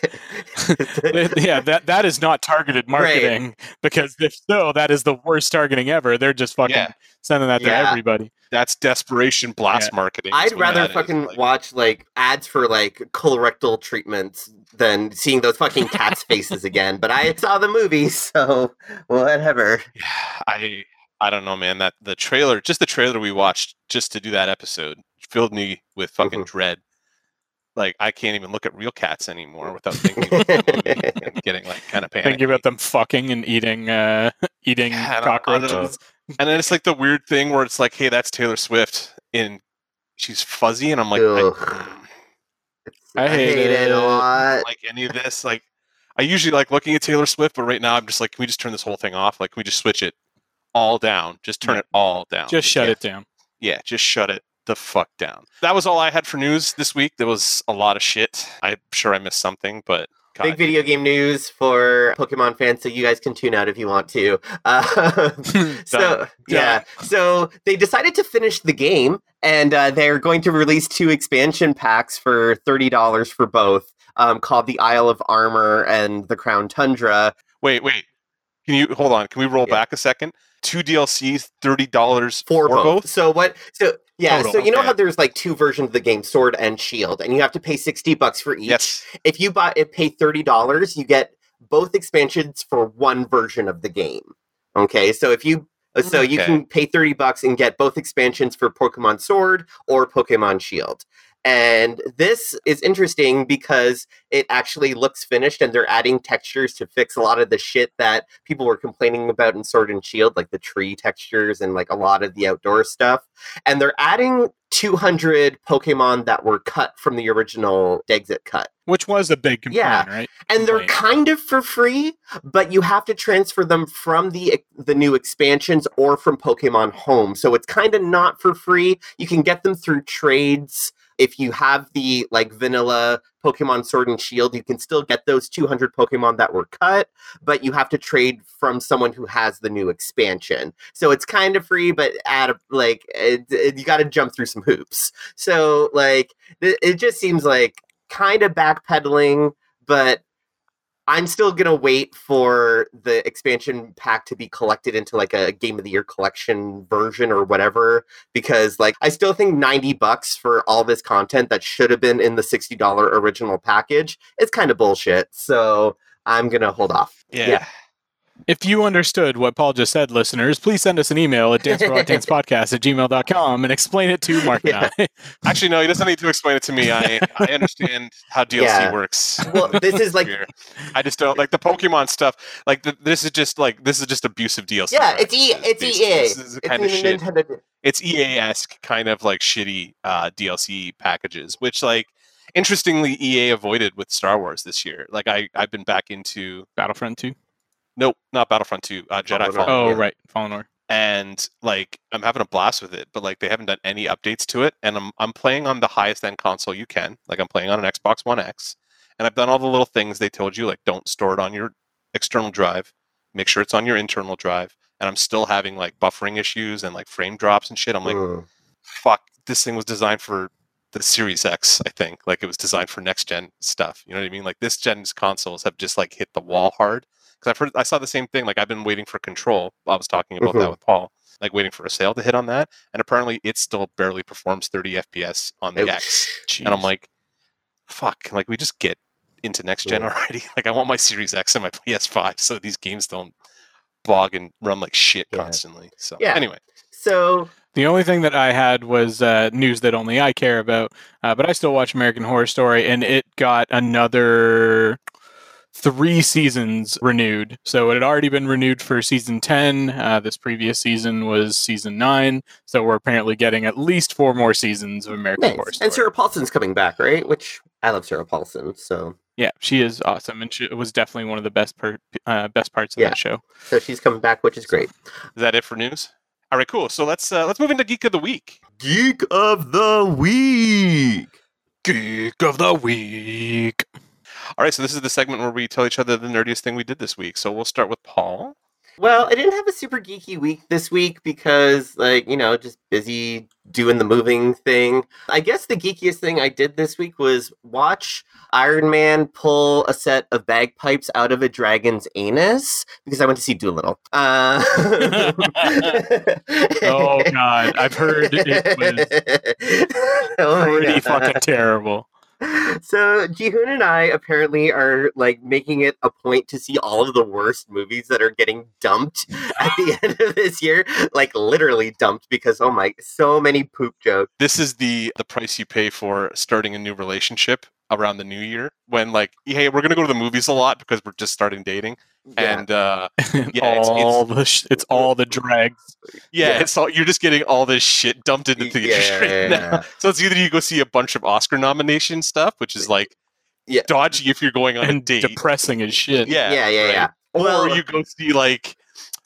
yeah, that that is not targeted marketing because if so, that is the worst targeting ever. They're just fucking Yeah. sending that to everybody. that's desperation blast marketing. I'd rather fucking like- watch like ads for like colorectal treatments than seeing those fucking cats' faces again. But I saw the movie, so whatever. Yeah, I I don't know, man. That the trailer, just the trailer we watched just to do that episode, filled me with fucking Mhm. dread. Like I can't even look at real cats anymore without thinking about the and getting like kind of panicky. Thinking about them fucking and eating uh eating Yeah, I don't- I don't know. cockroaches. And then it's like the weird thing where it's like, hey, that's Taylor Swift, and she's fuzzy, and I'm like, I, Ugh. I hate it it. a lot. like any of this. Like, I usually like looking at Taylor Swift, but right now I'm just like, can we just turn this whole thing off? Like, can we just switch it all down? Just turn Yeah. it all down. Just shut Yeah. it down. yeah, just shut it the fuck down. That was all I had for news this week. There was a lot of shit. I'm sure I missed something, but God, Big video game news for Pokemon fans, so you guys can tune out if you want to. Uh, so yeah, so they decided to finish the game, and uh, they're going to release two expansion packs for thirty dollars for both, um, called the Isle of Armor and the Crown Tundra. wait, wait. Can you hold on? Can we roll Yeah. back a second? Two DLCs, thirty dollars for, for, both. both. So what? So yeah. Total, so you know okay. how there's like two versions of the game, Sword and Shield, and you have to pay sixty bucks for each. Yes. If you buy it, pay thirty dollars, you get both expansions for one version of the game. Okay, so if you uh, so you can pay thirty bucks and get both expansions for Pokemon Sword or Pokemon Shield. And this is interesting because it actually looks finished and they're adding textures to fix a lot of the shit that people were complaining about in Sword and Shield, like the tree textures and like a lot of the outdoor stuff. And they're adding 200 Pokemon that were cut from the original Dexit cut. Which was a big complaint, Yeah. right? And they're Right. kind of for free, but you have to transfer them from the the new expansions or from Pokemon Home. So it's kind of not for free. You can get them through trades. If you have the like vanilla Pokemon Sword and Shield, you can still get those 200 Pokemon that were cut, but you have to trade from someone who has the new expansion. So it's kind of free, but at a, like it, it- you got to jump through some hoops. So like it, it just seems like kind of backpedaling, but I'm still gonna wait for the expansion pack to be collected into like a game of the year collection version or whatever, because like I still think 90 bucks for all this content that should have been in the $60 original package is kind of bullshit. So I'm gonna hold off. Yeah. Yeah. If you understood what Paul just said, listeners, please send us an email at danceforaudiencepodcast at gmail.com and explain it to Mark and I. Actually, no, he doesn't need to explain it to me. I, I understand how DLC Yeah. works. Well, this is like I just don't like the Pokemon stuff. Like th- this is just like this is just abusive DLC. yeah, it's E practices, it's. EA. This is the It's kind of shit. Nintendo. It's EA esque kind of like shitty uh, DLC packages, which like interestingly EA avoided with Star Wars this year. Like I I've been back into Battlefront 2. Nope, not Battlefront 2, uh, Jedi Fallen Fallen. Oh, yeah. right. Fallen Order. and like I'm having a blast with it, but like they haven't done any updates to it, and I'm I'm playing on the highest end console you can. Like I'm playing on an Xbox One X, and I've done all the little things they told you, like don't store it on your external drive, make sure it's on your internal drive, and I'm still having like buffering issues and like frame drops and shit. I'm like, Mm. fuck, this thing was designed for the Series X, I think. Like it was designed for next gen stuff. You know what I mean? Like this gen's consoles have just like hit the wall hard. Because I've heard, I saw the same thing. Like I've been waiting for Control. I was talking about that Mhm. with Paul. Like waiting for a sale to hit on that, and apparently it still barely performs 30 FPS on the Ouch. X. And I'm like, fuck. Like we just get into next gen Yeah. already. Like I want my Series X and my PS5 so these games don't bog and run like shit Yeah. constantly. So Yeah. anyway, So The only thing that I had was uh, news that only I care about, uh, but I still watch American Horror Story, and it got another three seasons renewed. So it had already been renewed for season 10. Uh, this previous season was season 9. So we're apparently getting at least four more seasons of American Horror. Story. And Sarah Paulson's coming back, right? Which I love Sarah Paulson. So yeah, she is awesome, and she was definitely one of the best per- uh, best parts of Yeah. that show. so she's coming back, which is great. is that it for news? All right, cool. So let's uh, let's move into Geek of the Week. Geek of the week. Geek of the week. All right, so this is the segment where we tell each other the nerdiest thing we did this week. So we'll start with Paul. Well, I didn't have a super geeky week this week because, like, you know, just busy doing the moving thing. I guess the geekiest thing I did this week was watch Iron Man pull a set of bagpipes out of a dragon's anus because I went to see Dolittle. Uh, Oh god, I've heard it was Oh pretty God. fucking terrible. So Jihoon and I apparently are like making it a point to see all of the worst movies that are getting dumped at the end of this year, like literally dumped because oh my, so many poop jokes. This is the the price you pay for starting a new relationship around the new year when like hey we're gonna go to the movies a lot because we're just starting dating Yeah. and uh Yeah, it's- all the sh- it's all the dregs. yeah, Yeah. it's all you're just getting all this shit dumped into theaters right now so it's either you go see a bunch of oscar nomination stuff which is like Yeah. dodgy if you're going on a and date depressing as shit. yeah yeah, yeah, right. yeah. or you go see like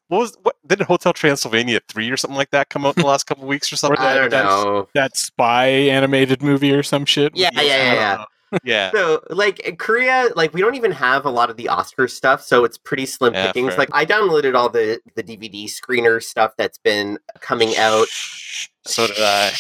what was what did Hotel Transylvania three or something like that come out in the last couple weeks or something? I don't that's- know. That spy animated movie or some shit. Yeah, yeah, yeah, yeah. Yeah. So, like Korea, like we don't even have a lot of the Oscar stuff, so it's pretty slim Yeah, pickings. fair. Like I downloaded all the the DVD screener stuff that's been coming out. So did I.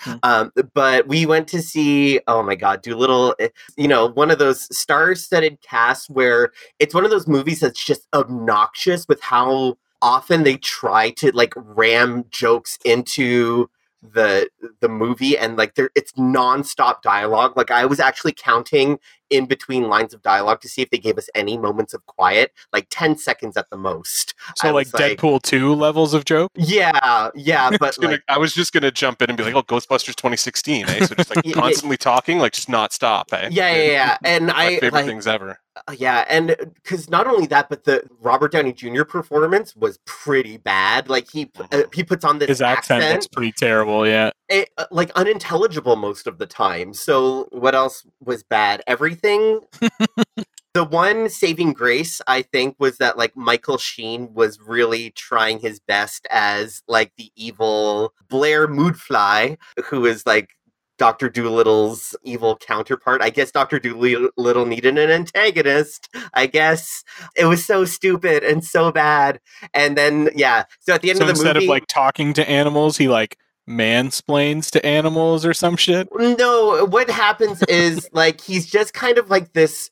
Hmm. Um, but we went to see, oh my God, Dolittle, eh, you know, one of those star studded casts where it's one of those movies that's just obnoxious with how often they try to like ram jokes into the the movie and like there it's nonstop dialogue like i was actually counting in between lines of dialogue to see if they gave us any moments of quiet like 10 seconds at the most So like was like- Deadpool two levels of joke. yeah yeah I was but gonna- like I was just gonna jump in and be like, "Oh, Ghostbusters 2016," eh? So just like constantly talking, like just not stop, eh? yeah yeah yeah and i favorite like, things ever. Uh, yeah, and because not only that, but the Robert Downey Jr. performance was pretty bad. Like he uh, Mhm. he puts on this His accent, accent, looks pretty terrible. Yeah. it, uh, like unintelligible most of the time. So what else was bad? Everything. the one saving grace, I think, was that like Michael Sheen was really trying his best as like the evil Blair Müdfly, who is like Doctor Dolittle's evil counterpart. I guess Doctor Dolittle needed an antagonist. I guess it was so stupid and so bad. And then yeah, so at the end So of the instead movie, instead of like talking to animals, he like mansplains to animals or some shit. No, what happens is like he's just kind of like this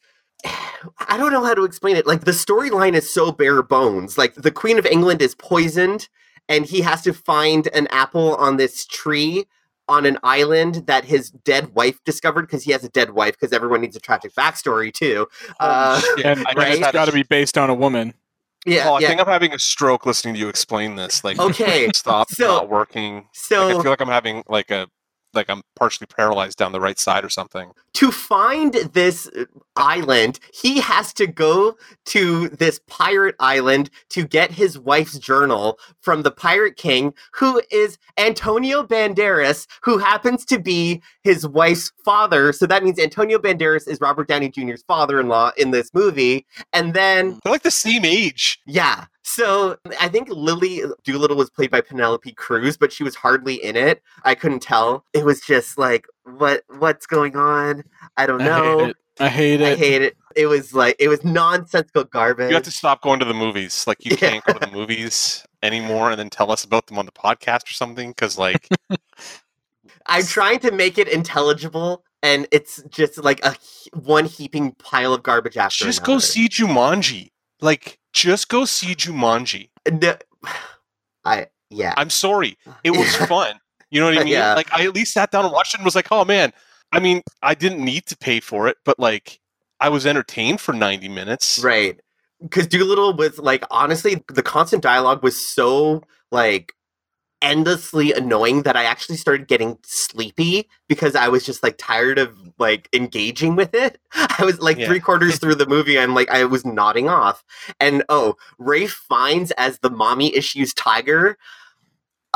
I don't know how to explain it. Like the storyline is so bare bones. Like the Queen of England is poisoned, and he has to find an apple on this tree on an island that his dead wife discovered because he has a dead wife because everyone needs a tragic backstory too. Uh, And I right? just it's had got to be based on a woman. yeah, Paul, I yeah. think I'm having a stroke listening to you explain this. Like, Okay, stop, so- not working. Like, I feel like I'm having like a like I'm partially paralyzed down the right side or something. to find this uh, island, he has to go to this pirate island to get his wife's journal from the Pirate King, who is Antonio Banderas, who happens to be his wife's father. So that means Antonio Banderas is Robert Downey Jr.'s father in law in this movie. And then, They're like the same age. yeah. So I think Lily Dolittle was played by Penelope Cruz, but she was hardly in it. I couldn't tell. It was just like, what what's going on? I don't know. I hate it. I hate it. I it. hate it. It was like it was nonsensical garbage. You have to stop going to the movies. Like you Yeah. can't go to the movies anymore and then tell us about them on the podcast or something. Because like I'm trying to make it intelligible, and it's just like a one heaping pile of garbage after just another. go see Jumanji. Like just go see Jumanji. No, I yeah. I'm sorry. It was fun. You know what I mean? Yeah. Like I at least sat down and watched it and was like, oh man. I mean, I didn't need to pay for it, but like I was entertained for 90 minutes. Right. Because Dolittle was like, honestly, the constant dialogue was so like endlessly annoying that I actually started getting sleepy because I was just like tired of like engaging with it. I was like Yeah. three quarters through the movie I'm like I was nodding off. And oh, Ralph Fiennes as the mommy issues tiger.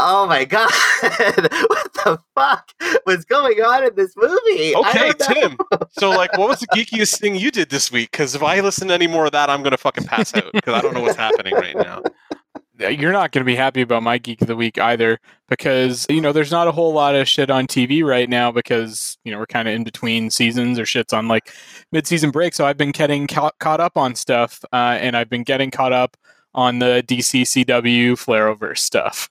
Oh my god. what the fuck was going on in this movie? Okay. Tim. So, like, what was the geekiest thing you did this week? Because if I listen to any more of that, I'm gonna fucking pass out because I don't know what's happening right now. You're not going to be happy about my geek of the week either because, you know, there's not a whole lot of shit on TV right now because, you know, we're kind of in between seasons or shit's on like mid season break. So I've been getting ca- caught up on stuff uh, and I've been getting caught up on the DCCW Flarrowverse stuff.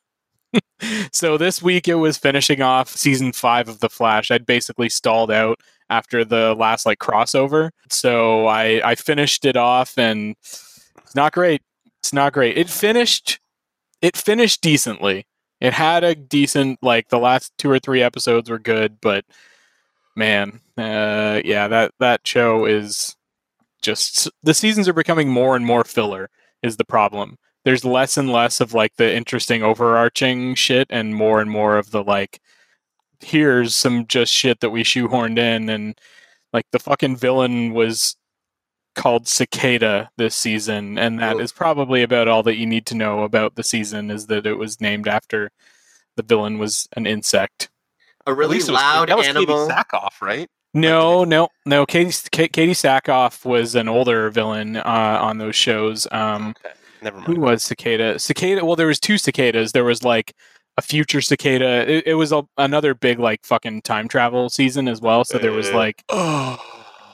so this week it was finishing off season five of The Flash. I'd basically stalled out after the last like crossover. So I, I finished it off and it's not great. It's not great. It finished it finished decently. It had a decent like the last two or three episodes were good, but man, uh, yeah, that that show is just the seasons are becoming more and more filler is the problem. There's less and less of like the interesting overarching shit and more and more of the like here's some just shit that we shoehorned in and like the fucking villain was called Cicada this season, and that Oof. is probably about all that you need to know about the season. Is that it was named after the villain was an insect. A At really least was- loud that was animal. Katee Sackhoff, right? No, no, no. Katie Ka- Katee Sackhoff was an older villain uh, on those shows. Um, Okay, never who was Cicada? Cicada. Well, there was two cicadas. There was like a future cicada. It, it was a, another big like fucking time travel season as well. So there was Uh. like Oh,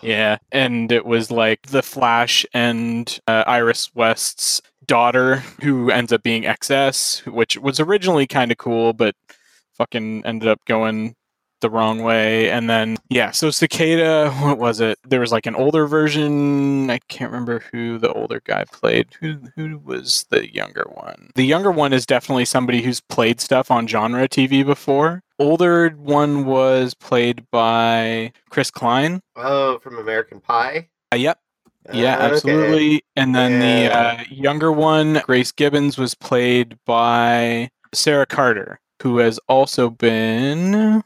Yeah, and it was like the Flash and uh, Iris West's daughter, who ends up being XS, which was originally kind of cool, but fucking ended up going the wrong way. And then yeah, so Cicada, what was it? There was like an older version. I can't remember who the older guy played. Who who was the younger one? The younger one is definitely somebody who's played stuff on genre TV before. Older one was played by Chris Klein. Oh, from American Pie. Uh, yep. Yeah, Uh, okay. absolutely. And then the uh, younger one, Grace Gibbons, was played by Sarah Carter, who has also been.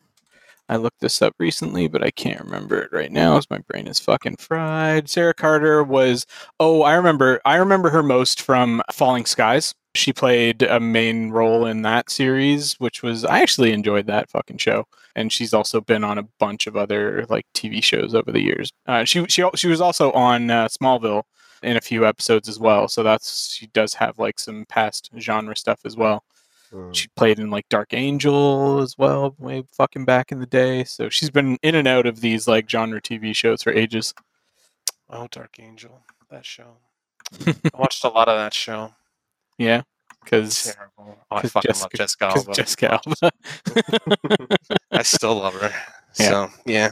I looked this up recently, but I can't remember it right now as my brain is fucking fried. Sarah Carter was. Oh, I remember. I remember her most from Falling Skies. She played a main role in that series, which was. I actually enjoyed that fucking show and she's also been on a bunch of other like TV shows over the years. Uh, she she she was also on uh, Smallville in a few episodes as well. So that's she does have like some past genre stuff as well. Hmm. She played in like Dark Angel as well, way fucking back in the day. So she's been in and out of these like genre TV shows for ages. oh, Dark Angel, that show. I watched a lot of that show. Yeah, because Terrible. Oh, I fucking Jessica- love Jessica Alba. Jessica Alba. I still love her. Yeah. So yeah,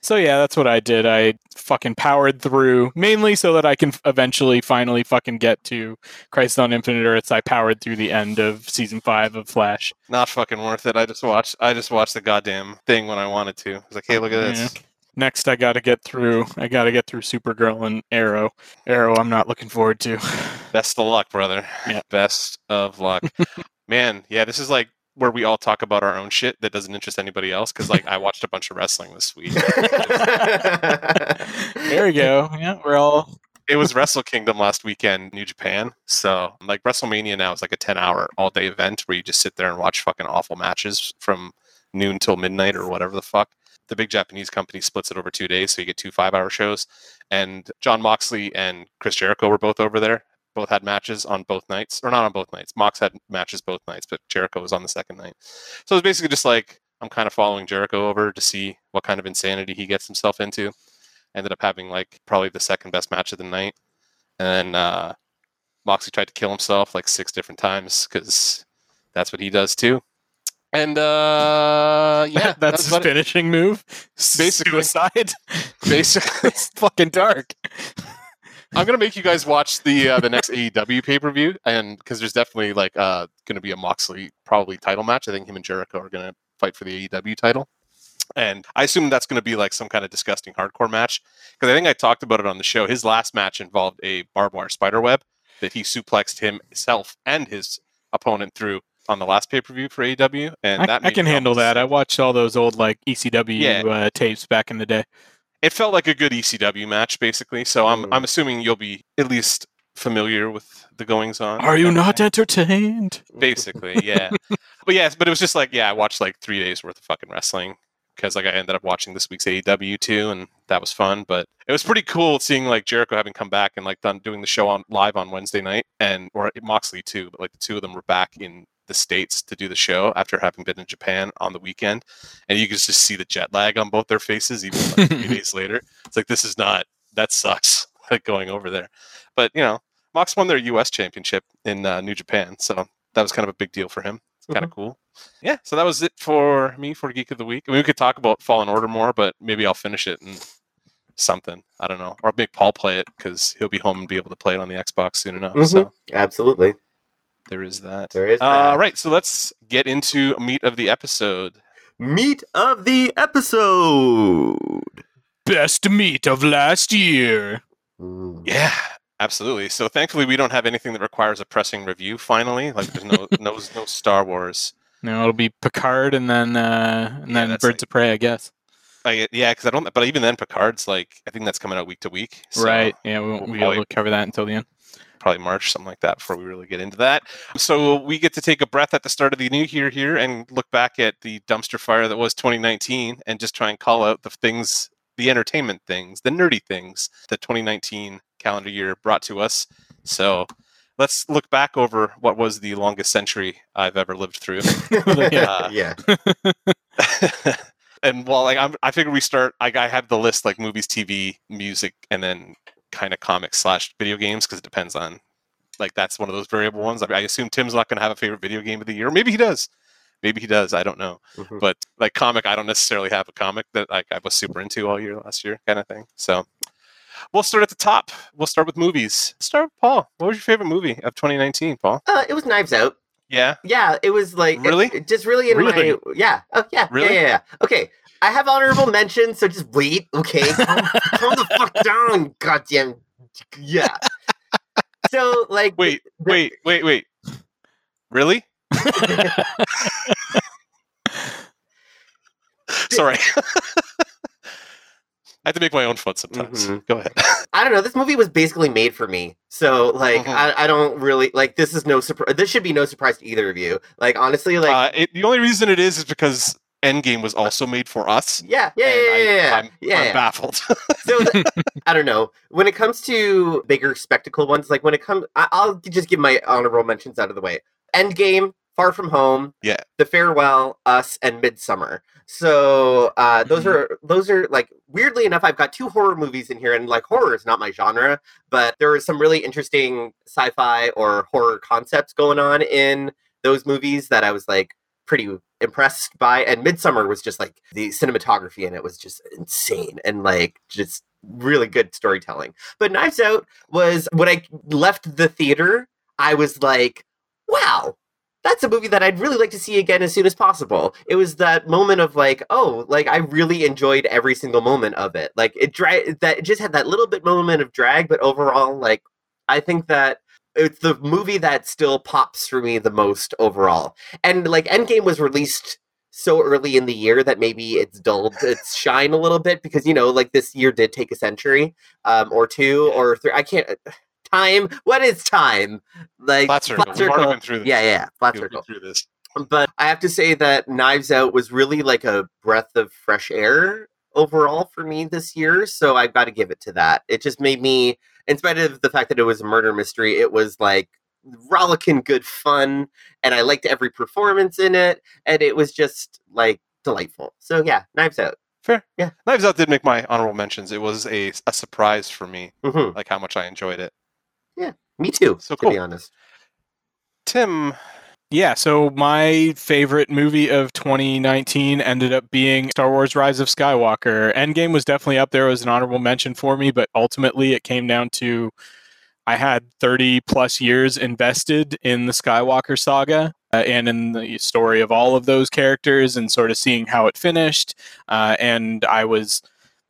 So yeah, that's what I did. I fucking powered through mainly so that I can eventually finally fucking get to Crisis on Infinite Earths. I powered through the end of season five of Flash. not fucking worth it. I just watched. I just watched the goddamn thing when I wanted to. I was like, hey, look at this. Next, I got to get through. I got to get through Supergirl and Arrow. Arrow, I'm not looking forward to. Best of luck, brother. Yeah. Best of luck. Man, yeah, this is like where we all talk about our own shit that doesn't interest anybody else. Because like I watched a bunch of wrestling this week. There we go. Yeah, we're all. it was Wrestle Kingdom last weekend, New Japan. So like WrestleMania now is like a ten hour all day event where you just sit there and watch fucking awful matches from noon till midnight or whatever the fuck. The big Japanese company splits it over two days, so you get two five hour shows. And Jon Moxley and Chris Jericho were both over there. Both had matches on both nights, or not on both nights. Mox had matches both nights, but Jericho was on the second night. So it was basically just like I'm kind of following Jericho over to see what kind of insanity he gets himself into ended up having like probably the second best match of the night. And uh, Moxley tried to kill himself like six different times because that's what he does too. And uh, yeah, that's his about it. finishing move. Basically. suicide. basically. it's fucking dark. I'm gonna make you guys watch the uh, the next AEW pay per view, and because there's definitely like uh, gonna be a Moxley probably title match. I think him and Jericho are gonna fight for the AEW title. And I assume that's going to be like some kind of disgusting hardcore match because I think I talked about it on the show. His last match involved a barbed wire spider web that he suplexed himself and his opponent through on the last pay per view for AEW, and I, that I can handle that. I watched all those old like ECW Yeah. uh, tapes back in the day. It felt like a good ECW match, basically. So I'm Mm. I'm assuming you'll be at least familiar with the goings on. Are you not entertained? basically yeah but yes but it was just like yeah i watched like three days worth of fucking wrestling because like i ended up watching this week's aew too and that was fun but it was pretty cool seeing like jericho having come back and like done doing the show on live on wednesday night and or moxley too but like the two of them were back in the states to do the show after having been in japan on the weekend and you could just see the jet lag on both their faces even like three days later it's like this is not that sucks like going over there but you know mox won their us championship in uh, new japan so that was kind of a big deal for him. It's kind of cool. Yeah, so that was it for me for Geek of the Week. I mean, we could talk about Fallen Order more, but maybe I'll finish it and something. I don't know. Or I'll make Paul play it because he'll be home and be able to play it on the Xbox soon enough. Mhm. So Absolutely. There is that. There is All that. right, so let's get into meat of the episode. Meat of the episode. Best meat of last year. Mm. Yeah, absolutely. So thankfully, we don't have anything that requires a pressing review. Finally, like there's no no no Star Wars. No, it'll be Picard and then uh, and Yeah, then Birds like- of Prey, I guess. I, yeah, because I don't. But even then, Picard's like I think that's coming out week to week. so- right. Yeah, we won't we'll be able to cover that until the end. Probably March, something like that, before we really get into that. So we get to take a breath at the start of the new year here and look back at the dumpster fire that was 2019 and just try and call out the things, the entertainment things, the nerdy things that 2019 calendar year brought to us. So let's look back over what was the longest century I've ever lived through. yeah. Uh, yeah. and while like I'm, I figure we start, I, I have the list like movies, TV, music, and then kind of comics slash video games because it depends on like that's one of those variable ones. I, I assume Tim's not going to have a favorite video game of the year. Maybe he does. Maybe he does. I don't know. Mhm. But like comic, I don't necessarily have a comic that like I was super into all year last year, kind of thing. So we'll start at the top. We'll start with movies. Start with Paul. What was your favorite movie of 2019, Paul? Uh, it was Knives Out. Yeah. Yeah, it was like it- Really? it just really in Really? my yeah. Oh yeah. Really? Yeah, yeah, yeah. Okay. I have honorable mentions, so just wait. Okay. Calm, calm the fuck down. Goddamn. Yeah. So like Wait, the- wait, wait, wait. Really? Sorry. I have to make my own fun sometimes. Mhm. Go ahead. I don't know. This movie was basically made for me, so like Mhm. I, I don't really like. This is no surprise. This should be no surprise to either of you. Like honestly, like uh, it, the only reason it is is because Endgame was also made for us. yeah, yeah, yeah, I, yeah, yeah. I'm, yeah, I'm yeah. baffled. so th- I don't know. When it comes to bigger spectacle ones, like when it comes, I- I'll just give my honorable mentions out of the way. Endgame, Far From Home, Yeah. The Farewell, Us, and Midsommar. So uh, those Mhm. are those are like weirdly enough, I've got two horror movies in here, and like horror is not my genre, but there was some really interesting sci-fi or horror concepts going on in those movies that I was like pretty impressed by. And Midsommar was just like the cinematography in it was just insane and like just really good storytelling. But Knives Out was when I left the theater, I was like, wow, that's a movie that I'd really like to see again as soon as possible. It was that moment of like, oh, like I really enjoyed every single moment of it. Like it dra- that it just had that little bit moment of drag, but overall, like I think that it's the movie that still pops for me the most overall. And like Endgame was released so early in the year that maybe it's dulled its shine a little bit because you know like this year did take a century um or two or three i can't time what is time like Flat circle. We've already been through this. yeah yeah flat You'll be circle through this. but i have to say that knives out was really like a breath of fresh air overall for me this year so i've got to give it to that it just made me in spite of the fact that it was a murder mystery it was like rollicking good fun and i liked every performance in it and it was just like delightful so yeah knives out Fair. Yeah. Knives Out did make my honorable mentions. It was a, a surprise for me, hmm like how much I enjoyed it. Yeah, me too So to be honest Tim, Yeah, so my favorite movie of 2019 ended up being Star Wars Rise of Skywalker. Endgame was definitely up there as an honorable mention for me, but ultimately it came down to I had 30 plus years invested in the Skywalker saga uh, and in the story of all of those characters and sort of seeing how it finished. Uh, and I was,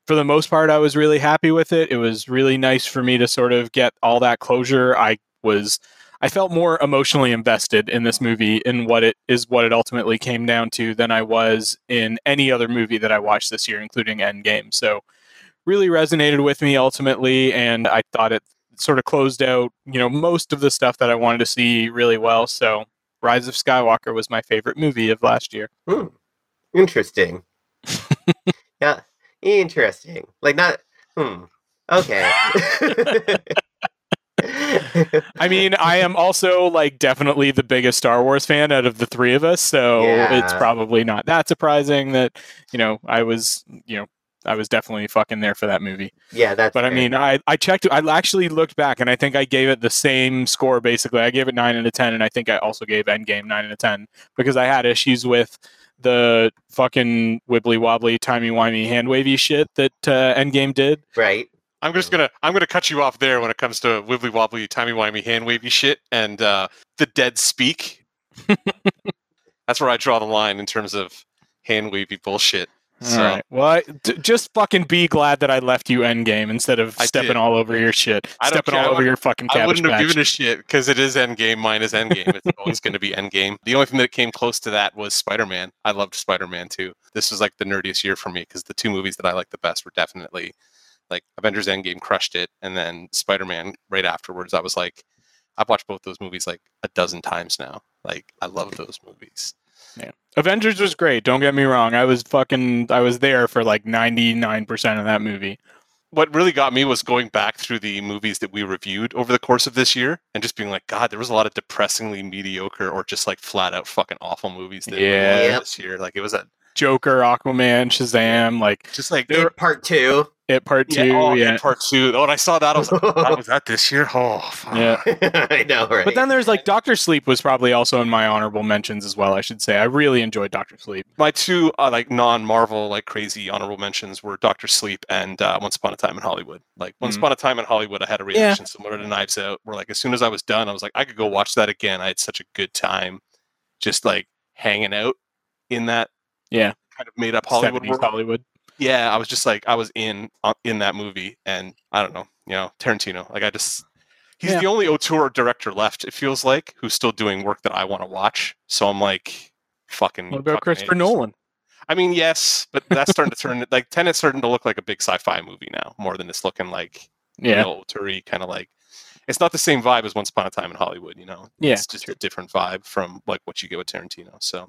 for the most part, I was really happy with it. It was really nice for me to sort of get all that closure. I was I felt more emotionally invested in this movie in what it is what it ultimately came down to than I was in any other movie that I watched this year, including Endgame. So really resonated with me ultimately, and I thought it sort of closed out, you know, most of the stuff that I wanted to see really well. So Rise of Skywalker was my favorite movie of last year. Hmm. Interesting. yeah, interesting. Like not. Hmm. Okay. I mean, I am also like definitely the biggest Star Wars fan out of the three of us, so it's probably not that surprising that you know I was you know I was definitely fucking there for that movie. yeah, that's. But I mean, I I checked. I actually looked back, and I think I gave it the same score. Basically, I gave it nine out of ten, and I think I also gave Endgame nine out of ten because I had issues with the fucking wibbly wobbly timey wimey hand wavy shit that uh, Endgame did. right. I'm just gonna I'm gonna cut you off there when it comes to wibbly wobbly, timey wimey, hand wavy shit and uh, the dead speak. That's where I draw the line in terms of hand wavy bullshit. So All right. Well, I, d- just fucking be glad that I left you Endgame instead of I stepping did. all over your shit, I stepping all over your fucking I wouldn't have given a shit because it is Endgame. Mine is Endgame. It's always going to be Endgame. The only thing that came close to that was Spider Man. I loved Spider Man too. This was like the nerdiest year for me because the two movies that I liked the best were definitely like Avengers Endgame crushed it, and then Spider Man right afterwards. I was like, I've watched both those movies like a dozen times now. Like I love those movies. Yeah. Avengers was great. Don't get me wrong. I was fucking. I was there for like ninety nine percent of that movie. What really got me was going back through the movies that we reviewed over the course of this year and just being like, God, there was a lot of depressingly mediocre or just like flat out fucking awful movies that Yeah. watched Yep. this year. Like it was a Joker, Aquaman, Shazam, like just like There- It, part two. it part two. yeah, oh, yeah. and part two. When I saw that, I was like, that was that this year? Oh, fuck. Yeah. I know, right? But then there's like Doctor Sleep was probably also in my honorable mentions as well. I should say I really enjoyed Doctor Sleep. My two uh, like non-Marvel like crazy honorable mentions were Doctor Sleep and uh, Once Upon a Time in Hollywood. Like Once Mhm. Upon a Time in Hollywood, I had a reaction similar to Knives Out, where like as soon as I was done, I was like, I could go watch that again. I had such a good time, just like hanging out in that Yeah. kind of made up Hollywood 70s world. Hollywood. yeah, I was just like I was in uh, in that movie, and I don't know, you know, Tarantino. Like I just he's Yeah. the only auteur director left. It feels like who's still doing work that I want to watch. So I'm like, fucking. What about fucking Christopher. Nolan? I mean, yes, but that's starting to turn like Tenet's starting to look like a big sci-fi movie now, more than it's looking like Yeah. real auteur kind of like. It's not the same vibe as Once Upon a Time in Hollywood, you know. Yeah, it's just a different vibe from like what you get with Tarantino. So,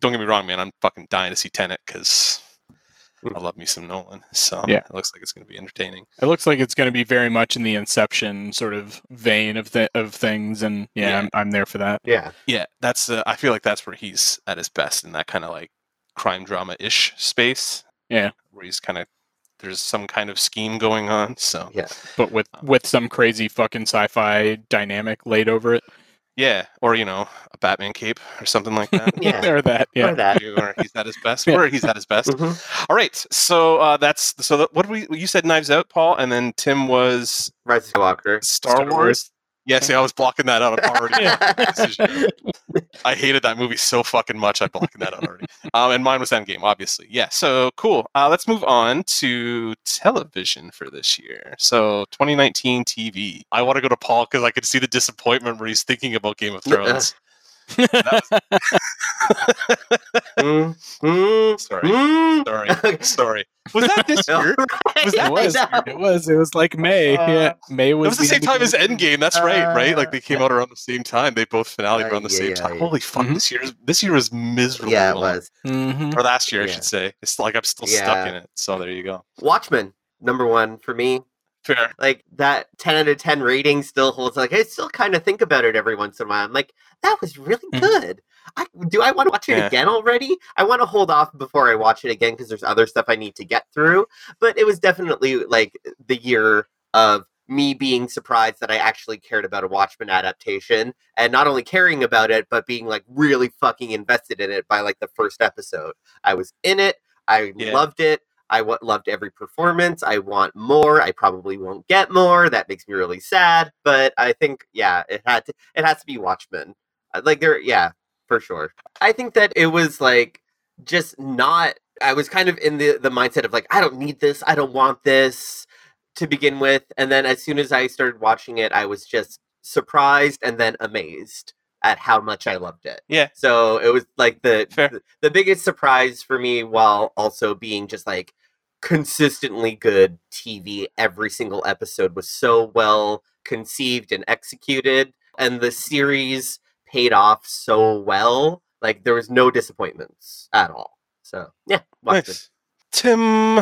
don't get me wrong, man. I'm fucking dying to see Tenet because I love me some Nolan. So Yeah. it looks like it's going to be entertaining. It looks like it's going to be very much in the Inception sort of vein of th- of things, and yeah, Yeah. I'm, I'm there for that. yeah. Yeah, that's. Uh, I feel like that's where he's at his best in that kind of like crime drama ish space. Yeah. where he's kind of there's some kind of scheme going on. So Yeah. But with with some crazy fucking sci-fi dynamic laid over it. Yeah, or you know, a Batman cape or something like that. Yeah. or that. Yeah. Or that. or he's at his best. Yeah. Or he's at his best. Mhm. All right, so uh, that's so. That, what did we? You said Knives Out, Paul, and then Tim was Rise of Skywalker. Star, Star Wars. Wars. Yeah, see, I was blocking that out already. I hated that movie so fucking much. I blocked that out already. Um, and mine was Endgame, obviously. Yeah. So cool. Uh, let's move on to television for this year. So 2019 TV. I want to go to Paul because I could see the disappointment where he's thinking about Game of Thrones. Mm, mm, Sorry. mm. Sorry. Sorry. Was that this year? Was It was. It was. It was like May. Uh, yeah. May It was. was the same time as Endgame. That's right, right? Like Uh, they came out around the same time. They both finale around the Ay, same ay, time. ay. Holy fuck! Mhm. This year's this year was miserable. Yeah, it was. hmm Or last year, I should say. It's like I'm still stuck in it. So there you go. Watchmen, number one for me. Fair. Like that 10 out of 10 rating still holds. Like I still kind of think about it every once in a while. I'm like, that was really Mhm. good. I, do I want to watch it Yeah. again already? I want to hold off before I watch it again because there's other stuff I need to get through. But it was definitely like the year of me being surprised that I actually cared about a Watchmen adaptation and not only caring about it, but being like really fucking invested in it by like the first episode. I was in it. I Yeah. loved it. I w- loved every performance. I want more. I probably won't get more. That makes me really sad. But I think, yeah, it had to. It has to be Watchmen. Uh, Like there, yeah, for sure. I think that it was like just not. I was kind of in the the mindset of like, I don't need this. I don't want this to begin with. And then as soon as I started watching it, I was just surprised and then amazed at how much I loved it. Yeah. So it was like the the, the biggest surprise for me while also being just like consistently good TV. Every single episode was so well conceived and executed and the series paid off so well. Like there was no disappointments at all. So, yeah, watch it. Nice. Tim.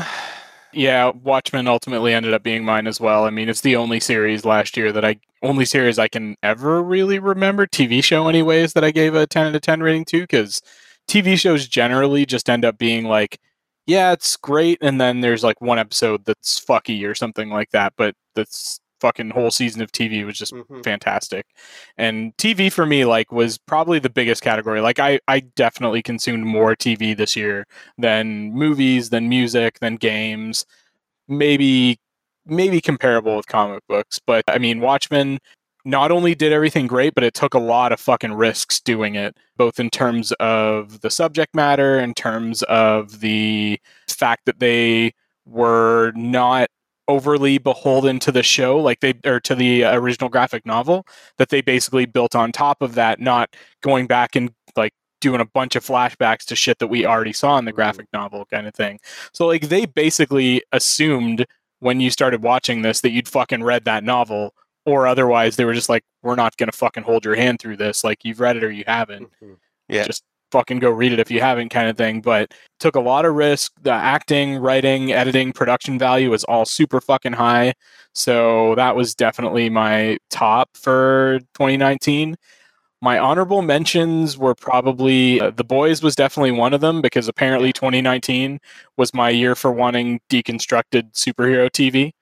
Yeah, Watchmen ultimately ended up being mine as well. I mean, it's the only series last year that I only series I can ever really remember TV show anyways that I gave a 10 out of 10 rating to cuz TV shows generally just end up being like yeah, it's great and then there's like one episode that's fucky or something like that, but that's fucking whole season of TV was just Mhm. fantastic. And TV for me like was probably the biggest category. Like I I definitely consumed more TV this year than movies, than music, than games. Maybe maybe comparable with comic books, but I mean Watchmen not only did everything great, but it took a lot of fucking risks doing it, both in terms of the subject matter, in terms of the fact that they were not overly beholden to the show like they or to the original graphic novel that they basically built on top of that not going back and like doing a bunch of flashbacks to shit that we already saw in the mm-hmm. graphic novel kind of thing. So like they basically assumed when you started watching this that you'd fucking read that novel or otherwise they were just like we're not going to fucking hold your hand through this. Like you've read it or you haven't. Mhm. Yeah. just fucking go read it if you haven't kind of thing. But took a lot of risk. The acting writing editing production value was all super fucking high. So that was definitely my top for 2019 my honorable mentions were probably uh, the boys was definitely one of them because apparently 2019 was my year for wanting deconstructed superhero tv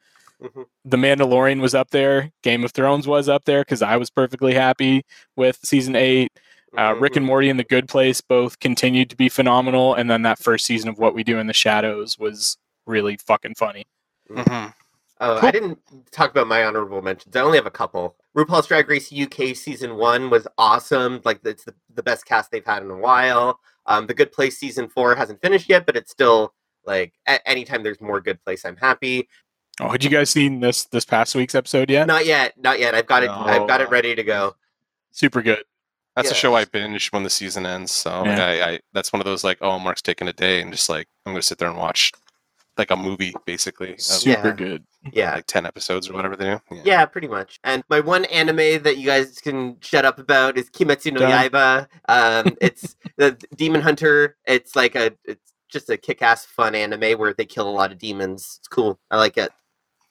Mhm. the Mandalorian was up there. Game of Thrones was up there because I was perfectly happy with season eight. Uh, Rick and Mhm. Morty and The Good Place both continued to be phenomenal, and then that first season of What We Do in the Shadows was really fucking funny. Mhm. Oh, Cool. I didn't talk about my honorable mentions. I only have a couple. RuPaul's Drag Race UK season one was awesome. Like it's the, the best cast they've had in a while. Um, the Good Place season four hasn't finished yet, but it's still like a- anytime there's more Good Place, I'm happy. Oh, had you guys seen this this past week's episode yet? Not yet, not yet. I've got it. I've got it ready to go. Super good. That's a show I binge when the season ends. So Yeah. I, I, that's one of those like, oh, Mark's taking a day and just like I'm gonna sit there and watch like a movie basically, Super Yeah. good. Yeah, like ten episodes or whatever they do. Yeah. yeah, pretty much. And my one anime that you guys can shut up about is Kimetsu no Done. Yaiba. Um, it's the Demon Hunter. It's like a, it's just a kick-ass fun anime where they kill a lot of demons. It's cool. I like it.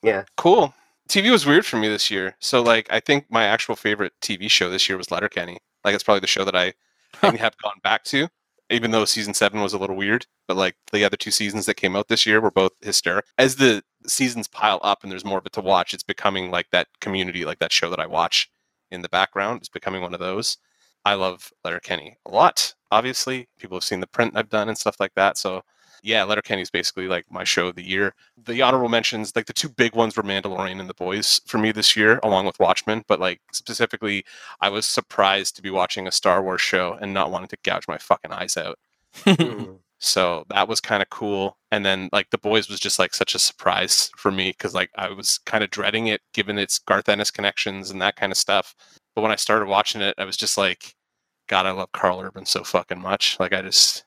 Yeah. Cool. TV was weird for me this year. So like I think my actual favorite TV show this year was Letterkenny. Like it's probably the show that I have gone back to, even though season seven was a little weird. But like the other two seasons that came out this year were both hysteric. As the seasons pile up and there's more of it to watch, it's becoming like that community, like that show that I watch in the background. It's becoming one of those. I love Letterkenny a lot. Obviously, people have seen the print I've done and stuff like that. So yeah, Letterkenny is basically like my show of the year. The honorable mentions, like the two big ones were Mandalorian and The Boys for me this year, along with Watchmen. But like specifically, I was surprised to be watching a Star Wars show and not wanting to gouge my fucking eyes out. So that was kind of cool. And then like The Boys was just like such a surprise for me because like I was kind of dreading it given its Garth Ennis connections and that kind of stuff. But when I started watching it, I was just like, God, I love Karl Urban so fucking much. Like I just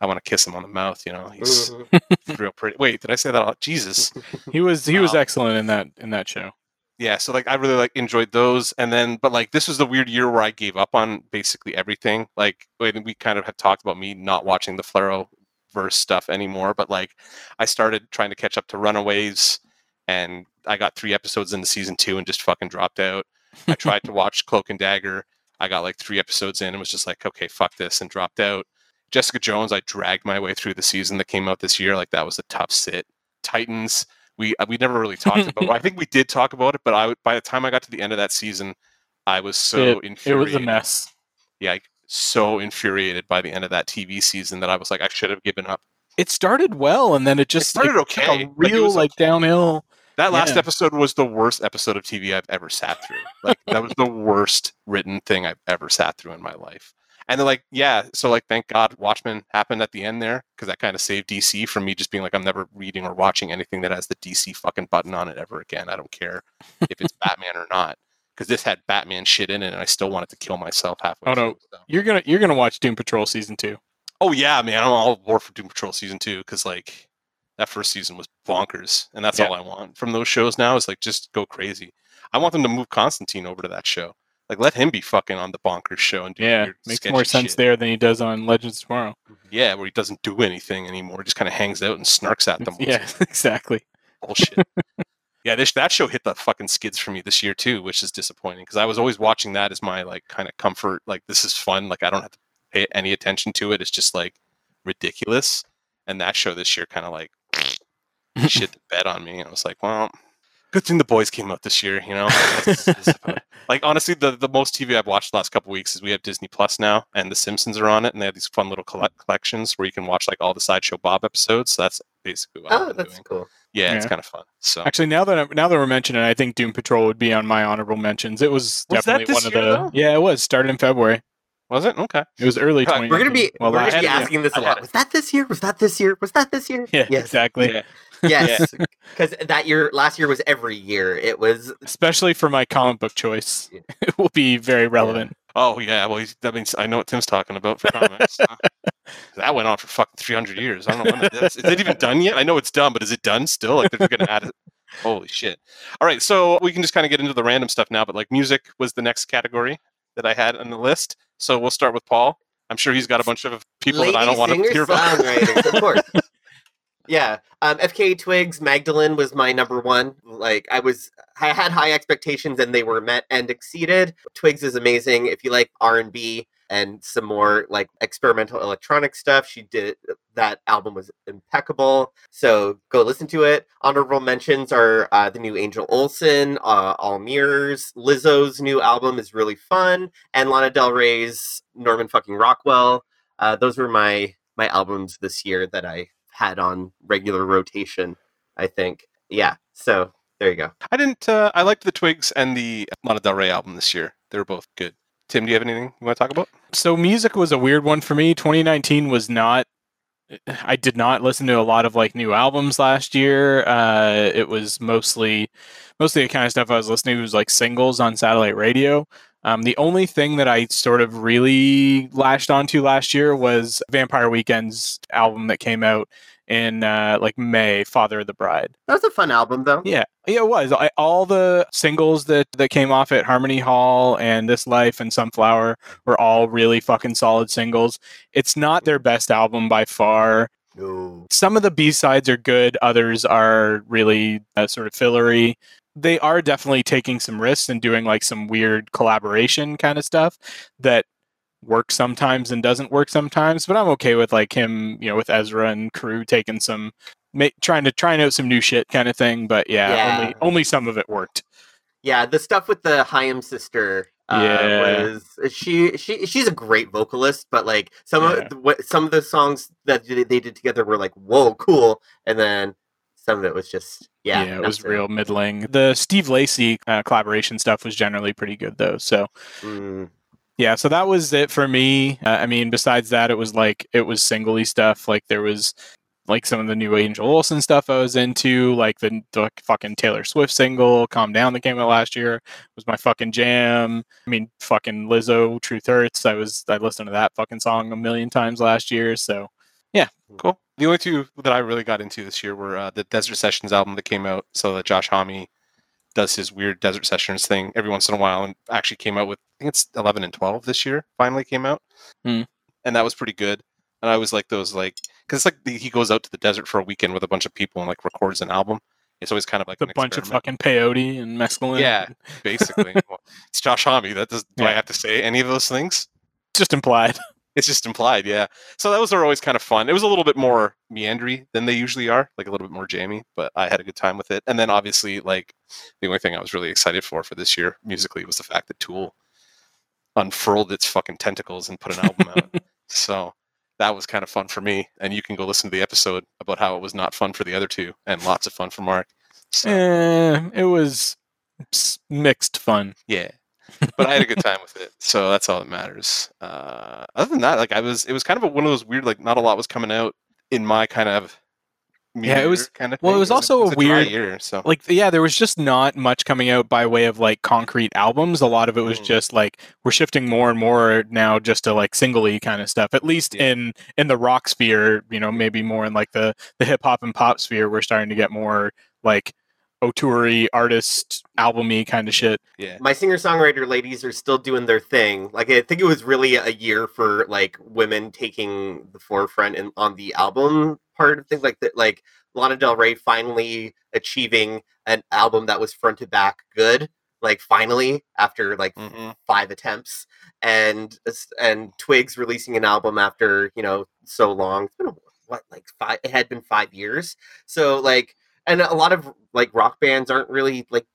I want to kiss him on the mouth, you know. He's Mhm. real pretty. Wait, did I say that? Out? Jesus. he was he was excellent in that in that show. yeah so like i really like enjoyed those and then but like this was the weird year where i gave up on basically everything like we kind of had talked about me not watching the flaro verse stuff anymore but like i started trying to catch up to runaways and i got three episodes into season two and just fucking dropped out i tried to watch cloak and dagger i got like three episodes in and was just like okay fuck this and dropped out jessica jones i dragged my way through the season that came out this year like that was a tough sit titans we uh, we never really talked about. I think we did talk about it, but I by the time I got to the end of that season, I was so it, it infuriated. was a mess. Yeah, like, so infuriated by the end of that TV season that I was like, I should have given up. It started well, and then it just started like, took okay, a like, real was like downhill. That last Yeah. episode was the worst episode of TV I've ever sat through. Like that was the worst written thing I've ever sat through in my life. And they're like, yeah, so like thank God Watchmen happened at the end there because that kind of saved DC from me just being like, I'm never reading or watching anything that has the DC fucking button on it ever again. I don't care if it's Batman or not. Because this had Batman shit in it and I still wanted to kill myself halfway Oh, no. through. so. You're gonna you're gonna watch Doom Patrol season two. Oh yeah, man, I'm all war for Doom Patrol season two because like that first season was bonkers, and that's Yeah. all I want from those shows now is like just go crazy. I want them to move Constantine over to that show. Like let him be fucking on the bonkers show and do Yeah, makes more sense shit. there than he does on Legends Tomorrow. Mm-hmm. Yeah, where he doesn't do anything anymore, just kind of hangs out and snarks at them. Yeah, exactly. bullshit. yeah, this that show hit the fucking skids for me this year too, which is disappointing because I was always watching that as my like kind of comfort. Like this is fun. Like I don't have to pay any attention to it. It's just like ridiculous. And that show this year kind of like shit the bed on me. And I was like, well, good thing the boys came out this year. You know, That's- that's about- like honestly, the the most TV I've watched the last couple weeks is we have Disney Plus now, and The Simpsons are on it, and they have these fun little collect- collections where you can watch like all the sideshow Bob episodes. So that's basically what Oh, I've been that's doing. cool. Yeah, it's kind of fun. So Actually, now that I'm, now that we're mentioning it, I think Doom Patrol would be on my honorable mentions. It was, Was that definitely this one of the though? yeah, it was started in February. was it okay? It was early. We're 2019. We're gonna be well, we're last gonna be asking this a lot. Was that this year? Was that this year? Was that this year? Yeah, Yes. exactly. Yeah. Yes. Because that year, last year was every year. It was Especially for my comic book choice, Yeah. it will be very relevant. Oh yeah, well he's, that means I know what Tim's talking about for comics. That went on for fucking three hundred years. I don't know when it is. Is it even done yet? I know it's done, but is it done still? Like they're gonna add it. Holy shit! All right, so we can just kind of get into the random stuff now. But like music was the next category that I had on the list. So we'll start with Paul. I'm sure he's got a bunch of people that I don't want to hear about. singers, of course. Yeah, um, FKA Twigs, Magdalene was my number one. Like I was, I had high expectations and they were met and exceeded. Twigs is amazing. If you like R and B and some more like experimental electronic stuff, she did that album was impeccable. So go listen to it. Honorable mentions are uh, the new Angel Olsen, uh, All Mirrors, Lizzo's new album is really fun, and Lana Del Rey's Norman fucking Rockwell. Uh, those were my my albums this year that I had on regular rotation. I think, yeah. So there you go. I didn't. Uh, I liked the Twigs and the Lana Del Rey album this year. They were both good. Tim, do you have anything you want to talk about? So music was a weird one for me. 2019 was not. I did not listen to a lot of like new albums last year. Uh, it was mostly, mostly the kind of stuff I was listening to was like singles on satellite radio. Um, the only thing that I sort of really lashed onto last year was Vampire Weekend's album that came out in uh, like May, Father of the Bride. That was a fun album, though. Yeah, yeah, it was. I, all the singles that that came off at Harmony Hall and This Life and Sunflower were all really fucking solid singles. It's not their best album by far. No. Some of the B sides are good. Others are really uh, sort of fillery. They are definitely taking some risks and doing like some weird collaboration kind of stuff that works sometimes and doesn't work sometimes. But I'm okay with like him, you know, with Ezra and crew taking some, ma- trying to trying out some new shit kind of thing. But yeah, Yeah. only only some of it worked. Yeah, the stuff with the Haim sister Uh, Yeah. was she she she's a great vocalist, but like some Yeah. of the, what some of the songs that they they did together were like whoa cool, and then some of it was just yeah, it was real middling. The Steve Lacy uh, collaboration stuff was generally pretty good though. So Mm, yeah, so that was it for me. Uh, I mean, besides that, it was like it was singly stuff. Like there was like some of the new Angel Olsen stuff I was into, like the, the fucking Taylor Swift single "Calm Down" that came out last year was my fucking jam. I mean, fucking Lizzo, "Truth Hurts." I was I listened to that fucking song a million times last year. So yeah, Cool. The only two that I really got into this year were uh, the Desert Sessions album that came out. So that Josh Homme does his weird Desert Sessions thing every once in a while, and actually came out with I think it's eleven and twelve this year. Finally came out, Hmm. and that was pretty good. And I was like those like because it's like the, he goes out to the desert for a weekend with a bunch of people and like records an album. It's always kind of like a bunch of fucking peyote and mescaline. Yeah. basically. Well, it's Josh Homme. That does. Do I have to say any of those things? just implied. It's just implied, yeah. So those are always kind of fun. It was a little bit more meandry than they usually are, like a little bit more jammy, but I had a good time with it. And then obviously, like the only thing I was really excited for for this year musically was the fact that Tool unfurled its fucking tentacles and put an album out. So that was kind of fun for me. And you can go listen to the episode about how it was not fun for the other two and lots of fun for Mark. So Eh, it was mixed fun. yeah but i had a good time with it so that's all that matters uh other than that like i was it was kind of a, one of those weird like not a lot was coming out in my kind of Yeah, it was- kind of well, it was also a dry weird- year so Like, yeah, there was just not much coming out by way of like concrete albums. A lot of it was Mm. just like we're shifting more and more now just to like singly kind of stuff. At least Yeah. in in the rock sphere, you know, maybe more in like the the hip hop and pop sphere, we're starting to get more like auteur artist albumy kind of shit. yeah my singer songwriter ladies are still doing their thing. Like I think it was really a year for like women taking the forefront in, on the album part of things. Like that, like Lana Del Rey finally achieving an album that was front to back good. Like finally after like hmm five attempts, and and Twigs releasing an album after you know so long. It's been a, what like five? It had been five years. So like, and a lot of like rock bands aren't really like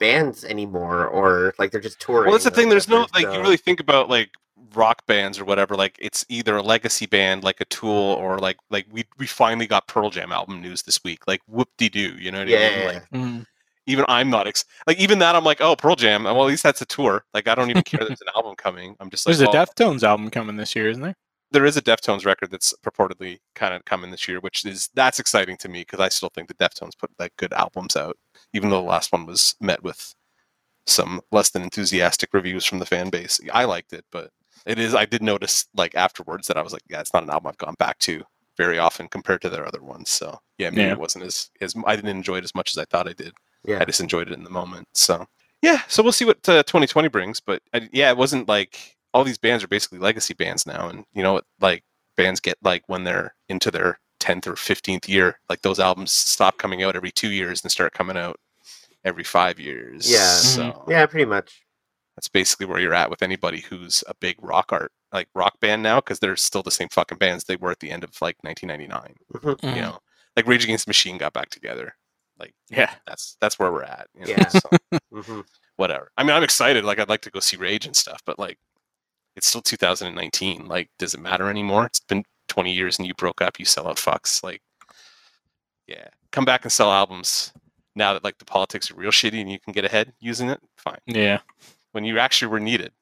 bands anymore, or like they're just touring. well that's the thing there's no like so- you really think about like rock bands or whatever like it's either a legacy band like a tool mm-hmm. or like like we we finally got pearl jam album news this week like whoop-de-doo you know what i mean Yeah. like even I'm not ex- like even that I'm like oh Pearl Jam well at least that's a tour like I don't even care there's an album coming I'm just like There's a oh. Deftones album coming this year, isn't there? There is a Deftones record that's purportedly kind of coming this year which is that's exciting to me because I still think the Deftones put like good albums out even though the last one was met with some less than enthusiastic reviews from the fan base I liked it but it is I did notice like afterwards that I was like yeah it's not an album I've gone back to very often compared to their other ones so yeah maybe Yeah. it wasn't as as I didn't enjoy it as much as I thought I did yeah. I just enjoyed it in the moment. So yeah, so we'll see what uh, 2020 brings. But I, yeah, it wasn't like all these bands are basically legacy bands now, and you know? Like bands get like when they're into their 10th or 15th year, like those albums stop coming out every two years and start coming out every five years. Yeah. so yeah, pretty much. that's basically where you're at with anybody who's a big rock art like rock band now because they're still the same fucking bands they were at the end of like 1999. Mhm. Mhm. You know, like Rage Against the Machine got back together. Like Yeah. that's that's where we're at. You know? Yeah. So hmm whatever. I mean, I'm excited. Like, I'd like to go see Rage and stuff, but like, it's still 2019. Like, does it matter anymore? It's been 20 years and you broke up. You sell out fucks. Like, yeah, come back and sell albums now that like the politics are real shitty and you can get ahead using it. Fine. Yeah. When you actually were needed,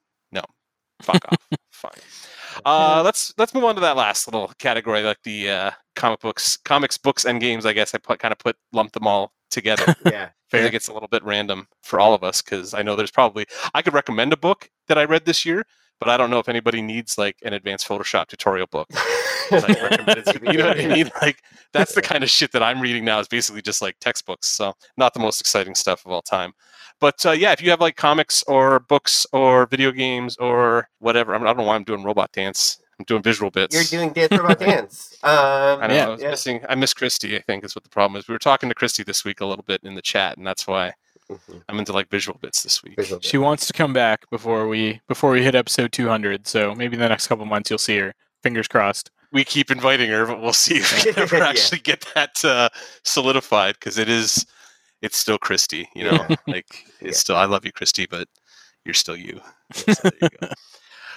fuck off. Fine. Uh, let's let's move on to that last little category, like the uh, comic books, comics, books, and games. I guess I put kind of put lumped them all together. Yeah. Fair. think it's a little bit random for all of us because I know there's probably I could recommend a book that I read this year, but I don't know if anybody needs like an advanced Photoshop tutorial book. Like you know what I mean? Like that's the kind of shit that I'm reading now is basically just like textbooks. So not the most exciting stuff of all time. But uh, yeah, if you have like comics or books or video games or whatever, I, mean, I don't know why I'm doing robot dance. I'm doing visual bits. You're doing Dance Robot Dance. Um, I know. Yeah. I was Yeah. missing. I miss Christy. I think is what the problem is. We were talking to Christy this week a little bit in the chat, and that's why Mhm. I'm into like visual bits this week. Visual She wants to come back before we before we hit episode 200. So maybe in the next couple months you'll see her. Fingers crossed. We keep inviting her, but we'll see if we can ever Yeah. actually get that uh, solidified because it is, it's still Christy. You know, like it's Yeah. still. I love you, Christy, but you're still you. So, there you go.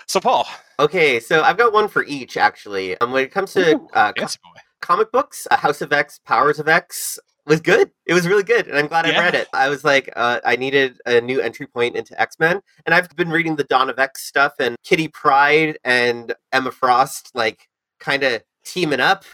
so Paul, Okay, so I've got one for each actually. Um, when it comes to Ooh, uh, co- fancy comic books, uh, House of X, Powers of X was good. It was really good, and I'm glad I read it. I was like, uh, I needed a new entry point into X Men, and I've been reading the Dawn of X stuff, and Kitty Pryde and Emma Frost like kind of teaming up,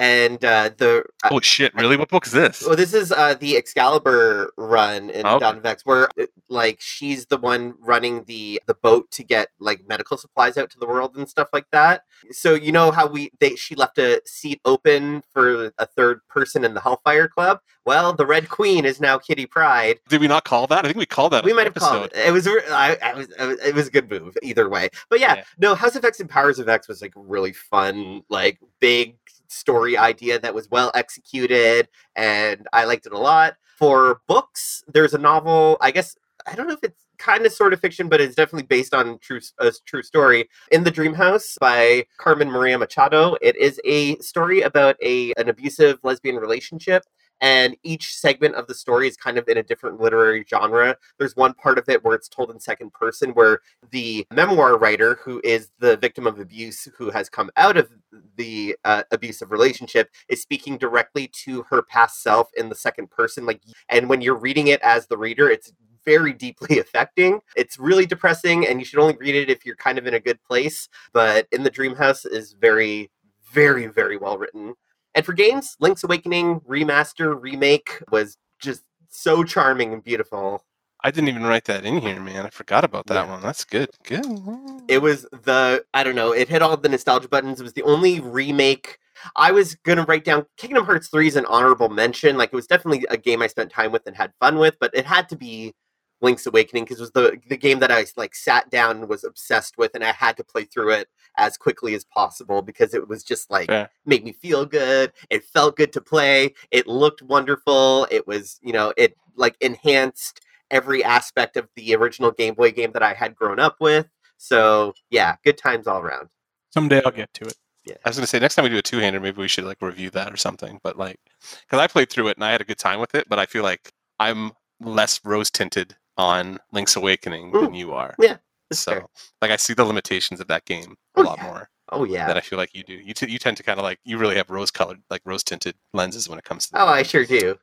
and uh, the Holy shit! Really? What book is this? well, this is uh, the Excalibur run in Okay. Dawn of X, where uh, like she's the one running the the boat to get like medical supplies out to the world and stuff like that. So you know how we they she left a seat open for a third person in the Hellfire Club. Well, the Red Queen is now Kitty Pryde. Did we not call that? I think we called that. We might have called it. It was, I, I was, I was, it was a good move either way. But yeah, Yeah. no, House of X and Powers of X was like really fun, like big story idea that was well executed, and I liked it a lot. For books, there's a novel. I guess I don't know if it's kind of sort of fiction, but it's definitely based on true a true story. In the Dream House by Carmen Maria Machado. It is a story about a an abusive lesbian relationship and each segment of the story is kind of in a different literary genre. There's one part of it where it's told in second person, where the memoir writer, who is the victim of abuse, who has come out of the uh, abusive relationship, is speaking directly to her past self in the second person. Like, and when you're reading it as the reader, it's very deeply affecting. It's really depressing, and you should only read it if you're kind of in a good place. But in the Dream House is very, very, very well written. And for games, Link's Awakening remaster remake was just so charming and beautiful. I didn't even write that in here, man. I forgot about that Yeah. one. That's good. Good. It was the I don't know, it hit all the nostalgia buttons. It was the only remake I was gonna write down Kingdom Hearts 3 is an honorable mention. Like it was definitely a game I spent time with and had fun with, but it had to be Link's Awakening because it was the the game that I like sat down and was obsessed with and I had to play through it as quickly as possible because it was just like Fair. made me feel good. It felt good to play. It looked wonderful. It was, you know, it like enhanced every aspect of the original Game Boy game that I had grown up with. So yeah, good times all around. Someday I'll get to it. Yeah. I was gonna say next time we do a two hander, maybe we should like review that or something. But like, because I played through it and I had a good time with it, but I feel like I'm less rose tinted on Link's Awakening than you are. Yeah, So fair. like, I see the limitations of that game a Oh, lot yeah. more Oh yeah. than I feel like you do. You t- you tend to kind of like you really have rose colored like rose tinted lenses when it comes to. Oh, I sure do.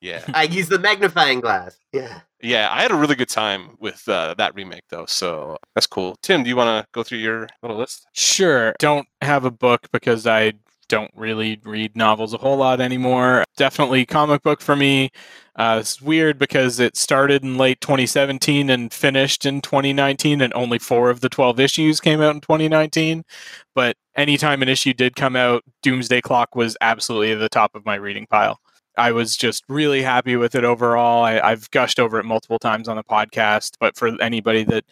Yeah, I use the magnifying glass. Yeah. yeah. I had a really good time with uh, that remake though, so that's cool. Tim, do you want to go through your little list? Sure. Don't have a book because I don't really read novels a whole lot anymore. Definitely comic book for me. Uh, it's weird because it started in late 2017 and finished in 2019, and only four of the 12 issues came out in 2019. But anytime an issue did come out, Doomsday Clock was absolutely at the top of my reading pile. I was just really happy with it overall. I, I've gushed over it multiple times on the podcast, but for anybody that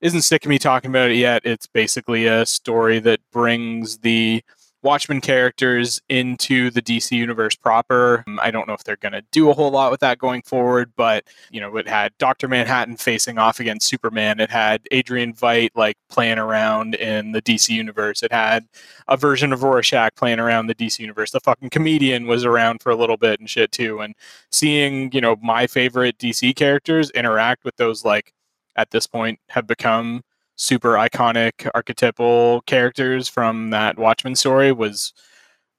isn't sick of me talking about it yet, it's basically a story that brings the Watchmen characters into the DC universe proper. Um, I don't know if they're going to do a whole lot with that going forward, but you know, it had Dr. Manhattan facing off against Superman. It had Adrian Veidt like playing around in the DC universe. It had a version of Rorschach playing around the DC universe. The fucking comedian was around for a little bit and shit too. And seeing, you know, my favorite DC characters interact with those like at this point have become super iconic archetypal characters from that Watchmen story was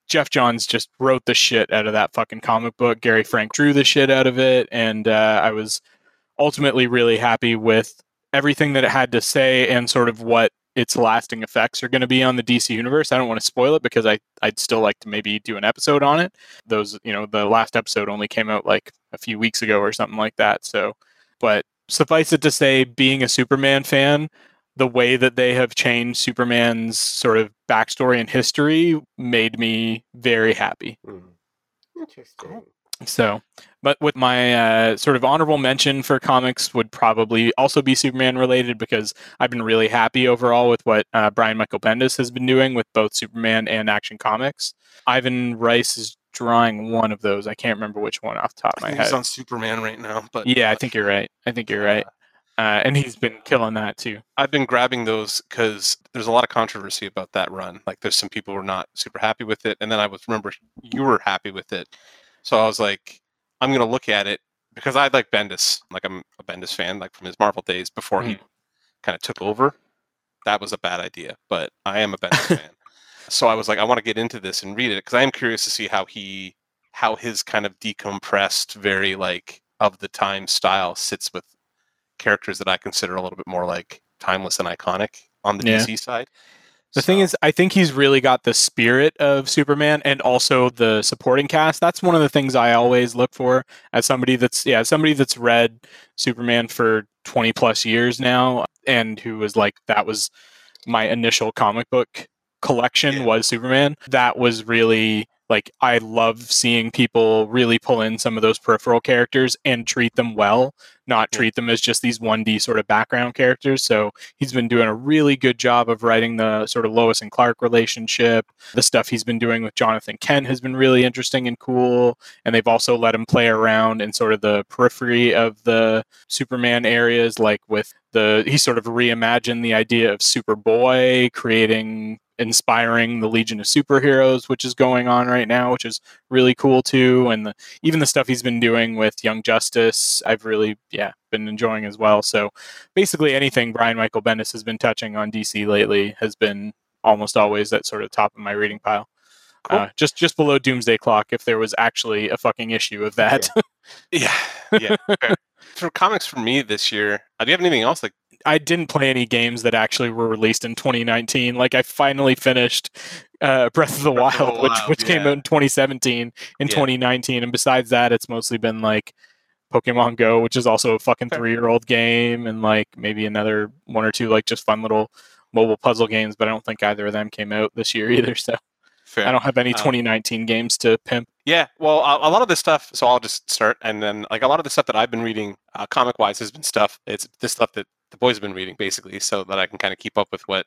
Geoff Johns just wrote the shit out of that fucking comic book. Gary Frank drew the shit out of it, and uh, I was ultimately really happy with everything that it had to say and sort of what its lasting effects are going to be on the DC universe. I don't want to spoil it because I I'd still like to maybe do an episode on it. Those you know the last episode only came out like a few weeks ago or something like that. So, but suffice it to say, being a Superman fan, the way that they have changed Superman's sort of backstory and history made me very happy. Hmm. Interesting. So, but with my uh, sort of honorable mention for comics would probably also be Superman related because I've been really happy overall with what uh, Brian Michael Bendis has been doing with both Superman and Action Comics. Ivan Reis is drawing one of those. I can't remember which one off the top of my head. he's on Superman right now, but Yeah, I think you're right. I think you're right. Uh, Uh, and he's been killing that too. I've been grabbing those because there's a lot of controversy about that run. Like, there's some people who are not super happy with it, and then I was remember you were happy with it, so I was like, I'm gonna look at it because I like Bendis. Like I'm a Bendis fan, like from his Marvel days before he mm. kind of took over. That was a bad idea, but I am a Bendis fan. So I was like, I want to get into this and read it because I am curious to see how he, how his kind of decompressed, very like of the time style sits with characters that I consider a little bit more like timeless and iconic on the Yeah. DC side. The thing is, I think he's really got the spirit of Superman and also the supporting cast. That's one of the things I always look for as somebody that's yeah, somebody that's read Superman for 20 plus years now and who was like that was my initial comic book collection Yeah. was Superman. That was really like I love seeing people really pull in some of those peripheral characters and treat them well, not treat them as just these 1D sort of background characters. So he's been doing a really good job of writing the sort of Lois and Clark relationship. The stuff he's been doing with Jonathan Kent has been really interesting and cool. And they've also let him play around in sort of the periphery of the Superman areas, like with the he sort of reimagined the idea of Superboy, creating inspiring the Legion of Superheroes, which is going on right now, which is really cool too. And the, even the stuff he's been doing with Young Justice, I've really yeah been enjoying as well. So basically anything Brian Michael Bendis has been touching on DC lately has been almost always at sort of top of my reading pile. Cool. Uh, just just below Doomsday Clock, if there was actually a fucking issue of that. Yeah, yeah. fair. for comics for me this year, uh, do you have anything else? Like, I didn't play any games that actually were released in 2019. Like I finally finished uh, Breath of the Breath of the Wild, which Wild, which came out in 2017 and Yeah. 2019, and besides that, it's mostly been like Pokemon Go, which is also a fucking three year old game, and like maybe another one or two like just fun little mobile puzzle games. But I don't think either of them came out this year either. So fair. I don't have any Um, 2019 games to pimp. Yeah, well, a, a lot of this stuff. So I'll just start, and then like a lot of the stuff that I've been reading, uh, comic wise, has been stuff. It's this stuff that the boys have been reading, basically, so that I can kind of keep up with what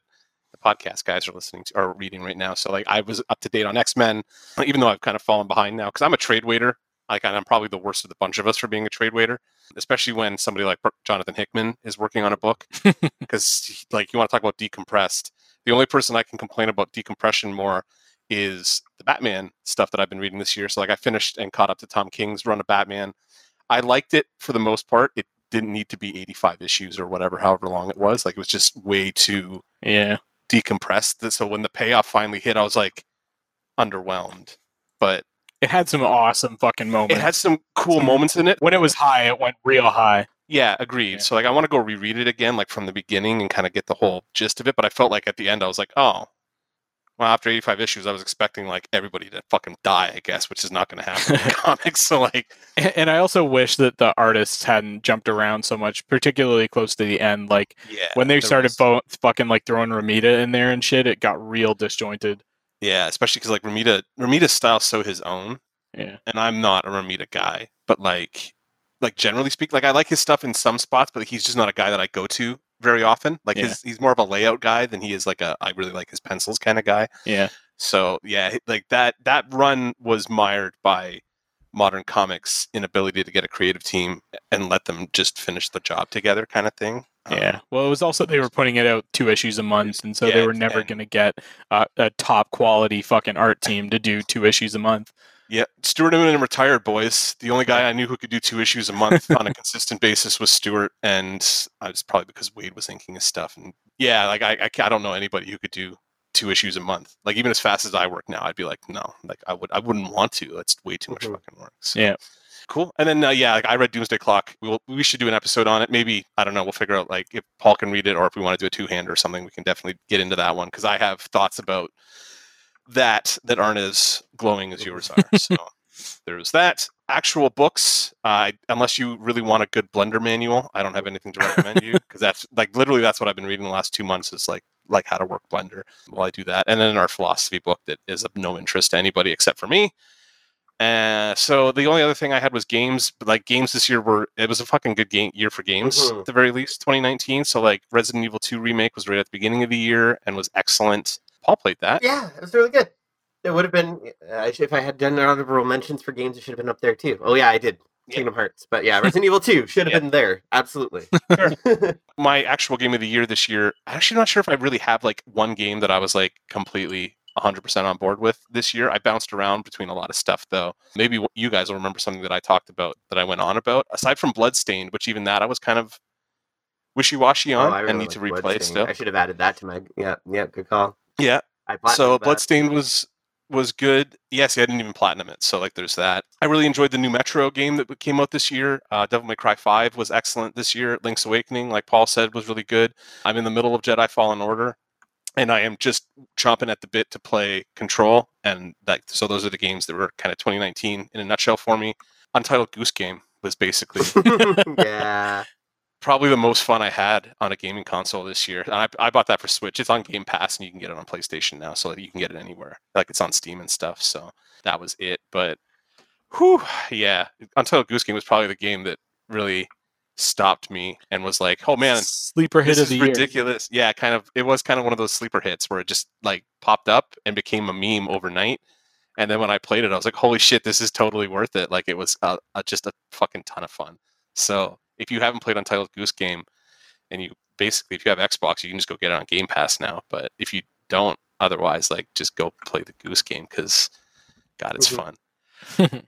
the podcast guys are listening to or reading right now. So like I was up to date on X Men, even though I've kind of fallen behind now because I'm a trade waiter. Like and I'm probably the worst of the bunch of us for being a trade waiter, especially when somebody like Jonathan Hickman is working on a book. Because like you want to talk about decompressed, the only person I can complain about decompression more is the Batman stuff that I've been reading this year. So like I finished and caught up to Tom King's run of Batman. I liked it for the most part. It didn't need to be 85 issues or whatever, however long it was. Like it was just way too Yeah. decompressed. So when the payoff finally hit, I was like underwhelmed. But It had some awesome fucking moments. it had some cool Some- moments in it. when it was high, it went real high. Yeah, agreed. Yeah. So like I want to go reread it again, like from the beginning and kind of get the whole gist of it. But I felt like at the end I was like, oh, well, after 85 issues, I was expecting like everybody to fucking die, I guess, which is not going to happen in comics. So like, And and I also wish that the artists hadn't jumped around so much, particularly close to the end. Like yeah, when they started was- fo- fucking like throwing Romita in there and shit, it got real disjointed. yeah, especially because like Romita, Romita's style's so his own, Yeah. and I'm not a Romita guy, but like, like generally speak, like I like his stuff in some spots, but he's just not a guy that I go to very often. Like Yeah. his, he's more of a layout guy than he is like a I really like his pencils kind of guy. Yeah. So yeah, like that that run was mired by modern comics inability to get a creative team and let them just finish the job together kind of thing. Um, Yeah. Well, it was also they were putting it out two issues a month, and so they were never going to get uh, a top quality fucking art team to do two issues a month. Yeah, Stuart Immonen retired, boys. The only guy I knew who could do two issues a month on a consistent basis was Stuart, and I was probably because Wade was inking his stuff. And yeah, like I, I, I don't know anybody who could do two issues a month. Like even as fast as I work now, I'd be like, no, like I would, I wouldn't want to. It's way too much Mhm. fucking work. So, Yeah. cool. And then uh, yeah, like I read Doomsday Clock. We will, we should do an episode on it. Maybe I don't know. We'll figure out like if Paul can read it or if we want to do a two hand or something. We can definitely get into that one because I have thoughts about that that aren't as glowing as yours are. So there's that. Actual books, uh, unless you really want a good blender manual, I don't have anything to recommend you because that's like literally that's what I've been reading the last two months is like like how to work Blender while I do that, and then our philosophy book that is of no interest to anybody except for me. Uh, so the only other thing I had was games, but like games this year were it was a fucking good game year for games Mhm. at the very least. 2019, so like Resident Evil 2 remake was right at the beginning of the year and was excellent. Paul played that. Yeah, it was really good. It would have been uh, I should- if I had done honorable mentions for games. It should have been up there too. Oh yeah, I did. Yeah. Kingdom Hearts, but yeah, Resident Evil Two should have Yeah. been there. Absolutely. my actual game of the year this year, I'm actually not sure if I really have like one game that I was like completely 100% on board with this year. I bounced around between a lot of stuff, though. Maybe you guys will remember something that I talked about that I went on about. Aside from Bloodstained, which even that I was kind of wishy washy Oh, on I and really need to replay still. I should have added that to my. Yeah, yeah, good call. Yeah. I So. Bloodstained was was good. Yes, I didn't even platinum it. So like there's that. I really enjoyed the new Metro game that came out this year. Uh, Devil May Cry 5 was excellent this year. Link's Awakening, like Paul said, was really good. I'm in the middle of Jedi Fallen Order. And I am just chomping at the bit to play Control, and that so those are the games that were kind of 2019 in a nutshell for me. Untitled Goose Game was basically yeah. Probably the most fun I had on a gaming console this year. And I, I bought that for Switch. It's on Game Pass and you can get it on PlayStation now, so you can get it anywhere. Like it's on Steam and stuff. So that was it. But whew, yeah, Untitled Goose Game was probably the game that really stopped me and was like, oh man, sleeper hit of the is year. ridiculous. Yeah, kind of. It was kind of one of those sleeper hits where it just like popped up and became a meme overnight. And then when I played it, I was like, "Holy shit, this is totally worth it!" Like it was uh, uh, just a fucking ton of fun. So if you haven't played Untitled Goose Game, and you basically if you have Xbox, you can just go get it on Game Pass now. But if you don't, otherwise, like just go play the Goose Game because God, it's Mhm. fun.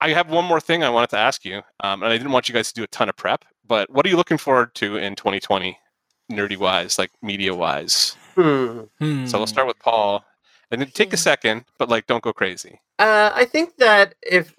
I have one more thing I wanted to ask you, um, and I didn't want you guys to do a ton of prep. But what are you looking forward to in 2020, nerdy wise, like media wise? Hmm. So we'll Hmm. start with Paul, and then take a Hmm. second, but like don't go crazy. Uh, I think that if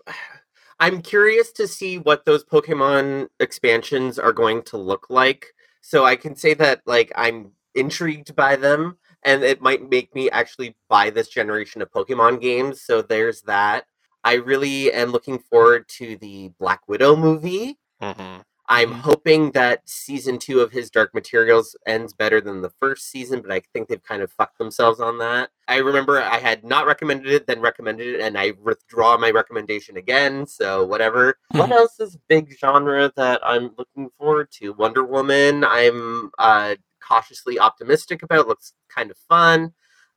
I'm curious to see what those Pokemon expansions are going to look like, so I can say that like I'm intrigued by them, and it might make me actually buy this generation of Pokemon games. So there's that. I really am looking forward to the Black Widow movie. hmm I'm Mhm. hoping that season two of his Dark Materials ends better than the first season, but I think they've kind of fucked themselves on that. I remember I had not recommended it, then recommended it, and I withdraw my recommendation again. So whatever. What Mhm. else is big genre that I'm looking forward to? Wonder Woman. I'm uh, cautiously optimistic about. Looks kind of fun.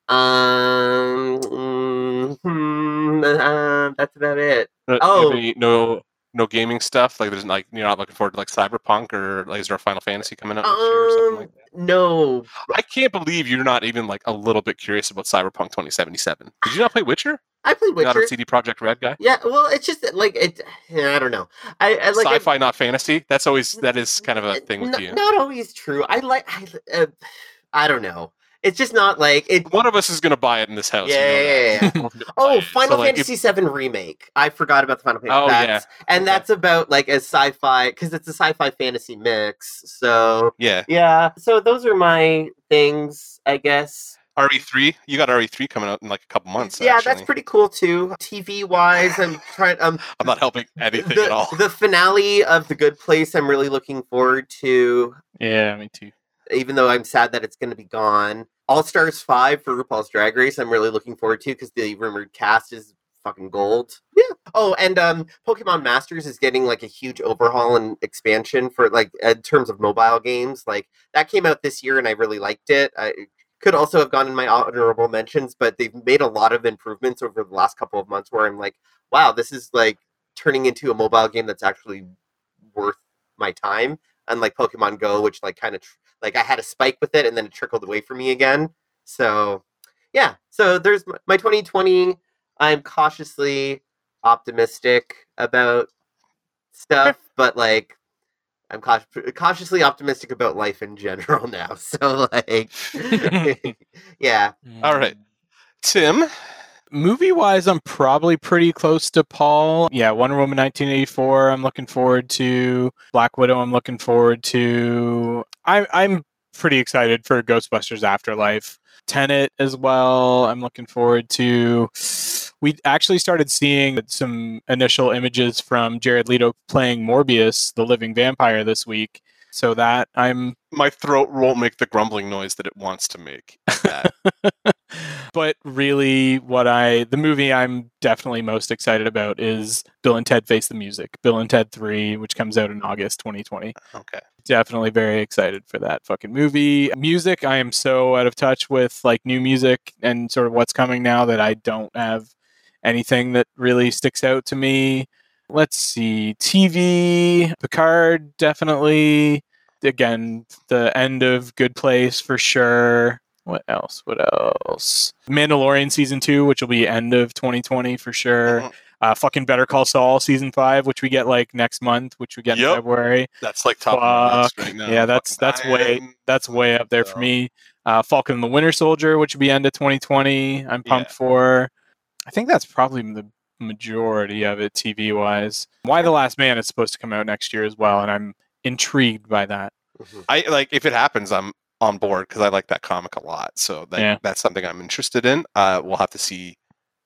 Um, mm, uh, that's about it. Uh, Oh. no, no gaming stuff. Like there's like you're not looking forward to like Cyberpunk or like is there a Final Fantasy coming out next year or something Um, like that? no, I can't believe you're not even like a little bit curious about Cyberpunk 2077. Did you not play Witcher? I played Not Witcher. a CD Projekt Red guy. Yeah, well, it's just like it. yeah, I don't know. I, I like I- Sci-fi, not fantasy. That's always that is kind of a thing with n- you. Not always true. I like. I, uh, I don't know. It's just not like it. One of us is going to buy it in this house. you know Yeah, yeah, yeah, We're gonna buy Oh, it. So, Final like, Fantasy VII remake. I forgot about the Final Fantasy. Oh, yeah. and Okay. that's about like a sci-fi because it's a sci-fi fantasy mix. So yeah, yeah. So those are my things, I guess. RE3. You got RE3 coming out in like a couple months. yeah, actually. that's pretty cool too. TV wise, I'm trying. Um, I'm not helping anything the, at all. the finale of The Good Place, I'm really looking forward to. Yeah, me too. Even though I'm sad that it's going to be gone. All Stars 5 for RuPaul's Drag Race, I'm really looking forward to because the rumored cast is fucking gold. Yeah. Oh, and um, Pokemon Masters is getting like a huge overhaul and expansion for like in terms of mobile games. Like that came out this year and I really liked it. I could also have gone in my honorable mentions, but they've made a lot of improvements over the last couple of months where I'm like, wow, this is like turning into a mobile game that's actually worth my time unlike Pokemon Go, which like kind of tr- like I had a spike with it and then it trickled away from me again. So yeah, so there's m- my 2020. I'm cautiously optimistic about stuff, but like I'm caut- cautiously optimistic about life in general now. So like, yeah, All right. Mm. Tim. Movie wise, I'm probably pretty close to Paul. Yeah, Wonder Woman 1984. I'm looking forward to Black Widow. I'm looking forward to. I, I'm pretty excited for Ghostbusters Afterlife. Tenet as well. I'm looking forward to. We actually started seeing some initial images from Jared Leto playing Morbius, the living vampire, this week. So that I'm My throat won't make the grumbling noise that it wants to make. But really what i the movie i'm definitely most excited about is bill and ted face the music bill and ted 3 which comes out in august 2020 uh, okay. definitely very excited for that fucking movie music i am so out of touch with like new music and sort of what's coming now that i don't have anything that really sticks out to me let's see tv picard definitely again the end of good place for sure What else? What else? Mandalorian season two, which will be end of 2020 for sure. Mhm. Uh, fucking Better Call Saul season five, which we get like next month, which we get in February. That's like top of my Fuck. right now. Yeah, that's- Fucking that's way- That's way up there for me. Uh, Falcon and the Winter Soldier, which will be end of 2020. I'm pumped for. I think that's probably the majority of it TV wise. Y the Last Man is supposed to come out next year as well, and I'm intrigued by that. Mhm. I like if it happens, I'm on board because I like that comic a lot. So like, Yeah. that's something I'm interested in. Uh, we'll have to see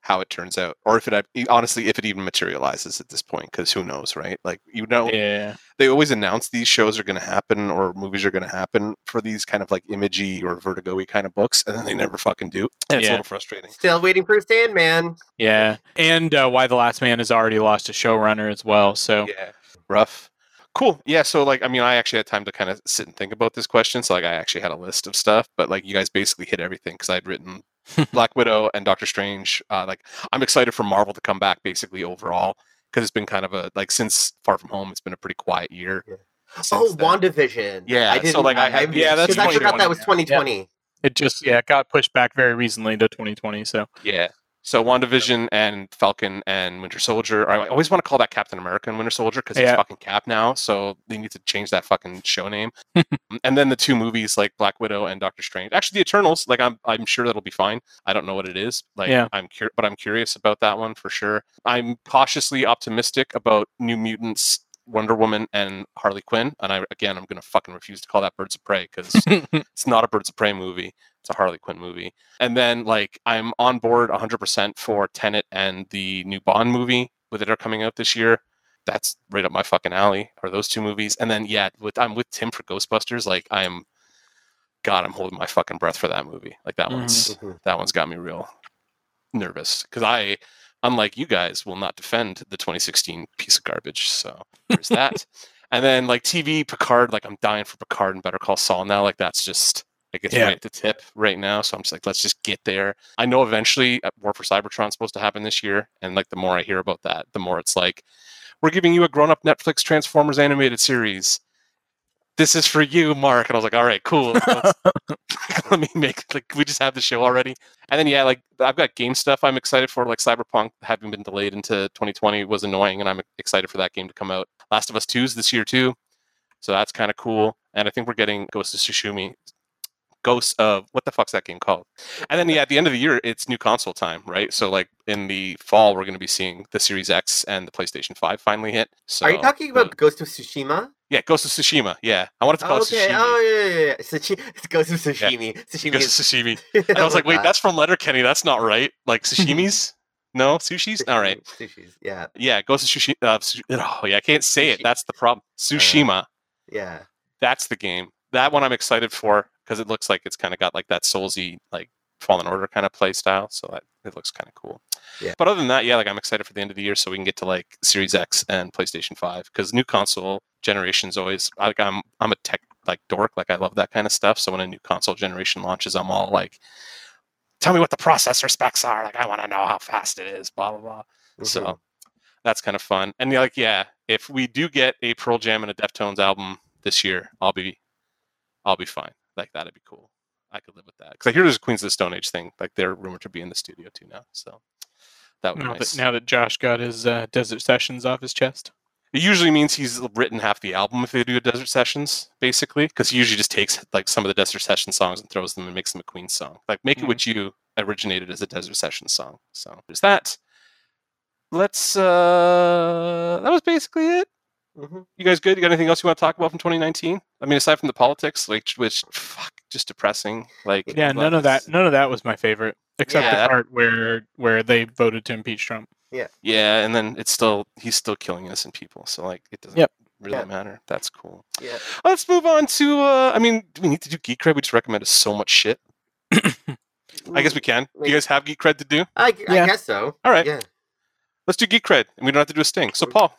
how it turns out, or if it honestly, if it even materializes at this point, because who knows, right? Like you know, Yeah. they always announce these shows are going to happen or movies are going to happen for these kind of like imagey or vertigo-y kind of books, and then they never fucking do. And it's Yeah. a little frustrating. Still waiting for Sandman. Yeah. And uh, Y the Last Man has already lost a showrunner as well. So Yeah, rough. Cool. Yeah. So like, I mean, I actually had time to kind of sit and think about this question. So like, I actually had a list of stuff, but like, you guys basically hit everything because I'd written Black Widow and Doctor Strange. Uh, like, I'm excited for Marvel to come back basically overall because it's been kind of a like since Far From Home, it's been a pretty quiet year. Yeah. since Oh, then. WandaVision. Yeah, I so, didn't. like, I had- Yeah, that's because I forgot that was yeah. 2020. it just yeah it got pushed back very recently to 2020. So Yeah. So WandaVision and Falcon and Winter Soldier. I always want to call that Captain America and Winter Soldier because Yeah. he's fucking Cap now. So they need to change that fucking show name. Mm, and then the two movies like Black Widow and Doctor Strange. Actually, the Eternals. Like I'm, I'm sure that'll be fine. I don't know what it is. Like Yeah. I'm cur- but I'm curious about that one for sure. I'm cautiously optimistic about New Mutants. Wonder Woman and Harley Quinn, and I again I'm gonna fucking refuse to call that Birds of Prey because it's not a Birds of Prey movie. It's a Harley Quinn movie. And then like I'm on board 100% for Tenet and the new Bond movie with it are coming out this year. That's right up my fucking alley. Are those two movies? And then yeah, with I'm with Tim for Ghostbusters. Like I'm, God, I'm holding my fucking breath for that movie. Like that Mhm. one's Mhm. that one's got me real nervous because I, unlike you guys, will not defend the 2016 piece of garbage. So there's that. And then like TV Picard, like I'm dying for Picard and Better Call Saul now. Like that's just like it's Yeah. right at the tip right now. So I'm just like, let's just get there. I know eventually uh, War for Cybertron's supposed to happen this year, and like the more I hear about that, the more it's like we're giving you a grown-up Netflix Transformers animated series. This is for you, Mark. And I was like, all right, cool. Let me make like we just have the show already. And then yeah, like I've got game stuff I'm excited for, like Cyberpunk having been delayed into 2020 was annoying, and I'm excited for that game to come out. Last of Us 2's this year too, so that's kind of cool. And I think we're getting Ghost of Tsushima. Ghost of what the fuck's that game called? And then yeah, at the end of the year, it's new console time, right? So like in the fall, we're going to be seeing the Series X and the PlayStation 5 finally hit. So Are you talking the- about Ghost of Tsushima? yeah, Ghost of Tsushima. Yeah, I wanted to call okay. it Tsushima. Oh yeah, yeah, yeah. Sushi- it's Ghost of Sashimi. Sashimi. Ghost of Tsushima. And I was like, wait, that's from Letterkenny. That's not right. Like sashimis? no, sushis. All right. Sushis. Yeah. Yeah, Ghost of Tsushima. Uh, Tsu- oh, yeah, I can't say it. That's the problem. Tsushima. Yeah. That's the game. That one I'm excited for because it looks like it's kind of got like that Soulsy like Fallen Order kind of play style. So that it looks kind of cool. Yeah. But other than that, yeah, like I'm excited for the end of the year so we can get to like Series X and PlayStation Five because new console generations always like I'm I'm a tech like dork like I love that kind of stuff. So when a new console generation launches, I'm all like, tell me what the processor specs are. Like I want to know how fast it is. Blah blah blah. Mhm. So that's kind of fun. And yeah, like, yeah, if we do get a Pearl Jam and a Deftones album this year, I'll be, I'll be fine. Like that'd be cool. I could live with that because I hear there's a Queens of the Stone Age thing. Like they're rumored to be in the studio too now. So that would be now, nice. that, now that Josh got his uh, Desert Sessions off his chest. It usually means he's written half the album if they do a Desert Sessions, basically, because he usually just takes like some of the Desert Session songs and throws them and makes them a Queen song. Like "Make It Mhm. With You" originated as a Desert Session song. So there's that. Let's. uh That was basically it. Mhm. You guys good? You got anything else you want to talk about from 2019? I mean, aside from the politics, like which fuck, just depressing. Like Yeah, well, none of that. None of that was my favorite, except Yeah. the part where where they voted to impeach Trump. Yeah, Yeah, and then it's still he's still killing innocent people. So like it doesn't Yep. really Yeah. matter. That's cool. Yeah. Let's move on to. uh I mean, do we need to do geek cred? We just recommended so much shit. I guess we can. Do you guys have geek cred to do? I, I Yeah. guess so. All right. Yeah. Let's do geek cred, and we don't have to do a sting. So Paul,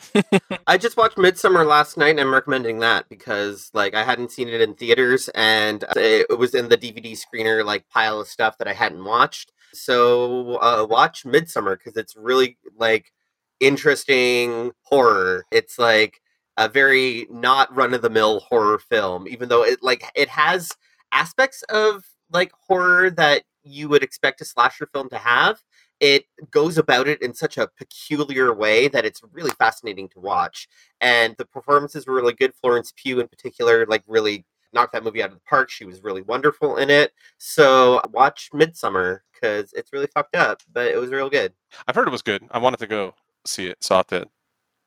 I just watched Midsommar last night, and I'm recommending that because, like, I hadn't seen it in theaters, and it was in the DVD screener like pile of stuff that I hadn't watched. So, uh, watch Midsommar because it's really like interesting horror. It's like a very not run of the mill horror film, even though it like it has aspects of like horror that you would expect a slasher film to have. It goes about it in such a peculiar way that it's really fascinating to watch. And the performances were really good. Florence Pugh, in particular, like really knocked that movie out of the park. She was really wonderful in it. So watch Midsommar because it's really fucked up, but it was real good. I've heard it was good. I wanted to go see it, so I have to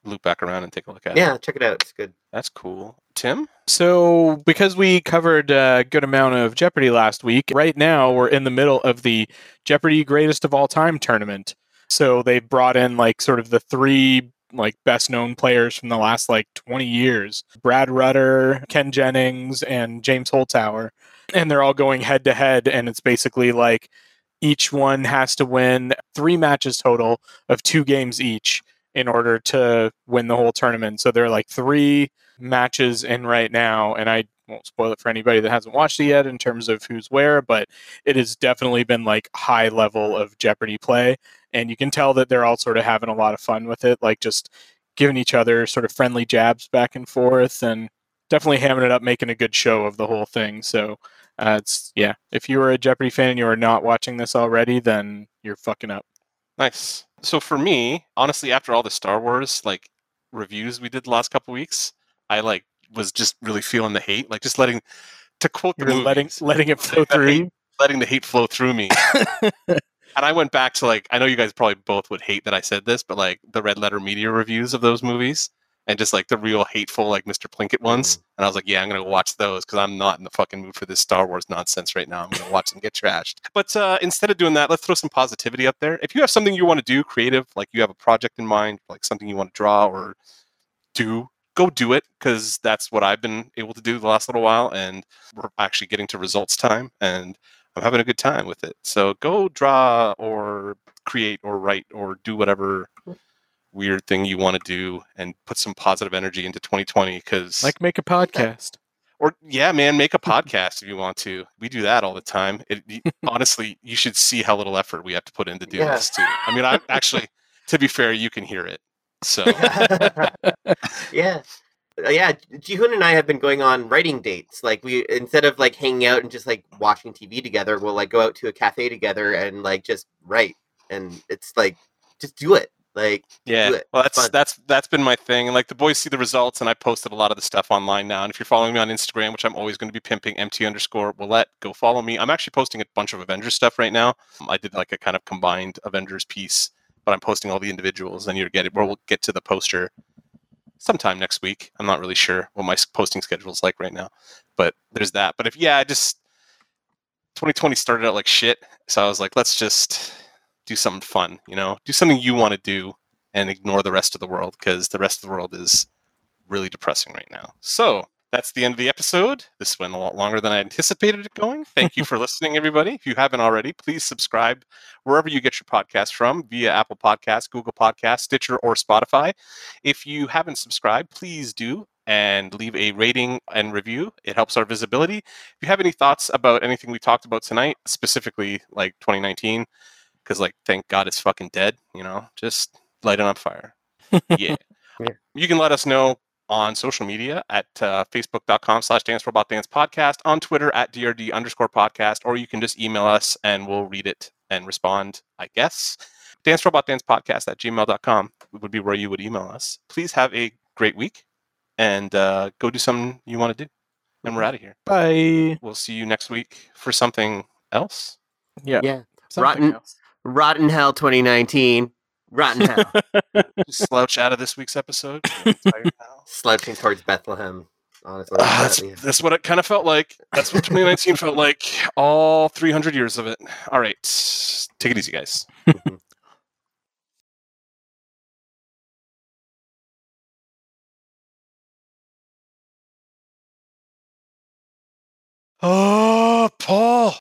loop back around and take a look at it. Yeah, check it out. It's good. That's cool. Tim? So, because we covered a good amount of Jeopardy last week, right now we're in the middle of the Jeopardy Greatest of All Time tournament. So, they've brought in like sort of the three like best known players from the last like 20 years Brad Rutter, Ken Jennings, and James Holzhauer. And they're all going head to head. And it's basically like each one has to win three matches total of two games each in order to win the whole tournament. So there are like three matches in right now, and I won't spoil it for anybody that hasn't watched it yet in terms of who's where, but it has definitely been like high level of Jeopardy play. And you can tell that they're all sort of having a lot of fun with it, like just giving each other sort of friendly jabs back and forth and definitely hamming it up, making a good show of the whole thing. So uh, it's, yeah, if you are a Jeopardy fan and you are not watching this already, then you're fucking up. Nice. So for me, honestly, after all the Star Wars like reviews we did the last couple weeks, I like was just really feeling the hate, like just letting to quote the You're letting movies, letting it flow the through. hate- letting the hate flow through me. and I went back to like I know you guys probably both would hate that I said this, but like the red letter media reviews of those movies and just like the real hateful like Mr. Plinkett ones. And I was like, yeah, I'm gonna go watch those because I'm not in the fucking mood for this Star Wars nonsense right now. I'm gonna watch them get trashed. But uh, instead of doing that, let's throw some positivity up there. If you have something you want to do, creative, like you have a project in mind, like something you want to draw or do, go do it because that's what I've been able to do the last little while, and we're actually getting to results time, and I'm having a good time with it. So go draw or create or write or do whatever weird thing you want to do and put some positive energy into 2020 because Like make a podcast. or yeah man make a podcast if you want to we do that all the time it, y- honestly you should see how little effort we have to put in to do Yeah. this too i mean i actually to be fair you can hear it so yeah. Uh, Yeah, Jihoon and I have been going on writing dates. Like we instead of like hanging out and just like watching TV together, we'll like go out to a cafe together and like just write. And it's like just do it. Like yeah do it. well that's Fun. that's that's been my thing and like the boys see the results and i posted a lot of the stuff online now and if you're following me on instagram which i'm always going to be pimping mt underscore willette go follow me i'm actually posting a bunch of avengers stuff right now i did like a kind of combined avengers piece but i'm posting all the individuals and you're getting where we'll get to the poster sometime next week. I'm not really sure what my posting schedule is like right now but there's that. But if yeah i just 2020 started out like shit so i was like let's just do something fun you know? Do something you want to do and ignore the rest of the world because the rest of the world is really depressing right now. So that's the end of the episode. This went a lot longer than I anticipated it going. Thank you for listening, everybody. If you haven't already, please subscribe wherever you get your podcast from via Apple Podcasts, Google Podcasts, Stitcher, or Spotify. If you haven't subscribed, please do and leave a rating and review. It helps our visibility. If you have any thoughts about anything we talked about tonight, specifically like 2019, because like thank God it's fucking dead, you know, just light it on fire. yeah. Yeah. You can let us know on social media at uh, facebook.com slash dance robot dance podcast, on Twitter at DRD underscore podcast, or you can just email us and we'll read it and respond, I guess. Dance robot dance podcast at gmail.com would be where you would email us. Please have a great week and uh, go do something you want to do. And we're out of here. Bye. We'll see you next week for something else. Yeah. yeah. something Rotten- else. Rotten Hell 2019. Rotten Hell. Slouch out of this week's episode. I'm tired. Slouching towards Bethlehem. Honestly. Ah, that's, Yeah. that's what it kind of felt like. That's what 2019 felt like. All 300 years of it. All right. Take it easy, guys. Oh, Paul.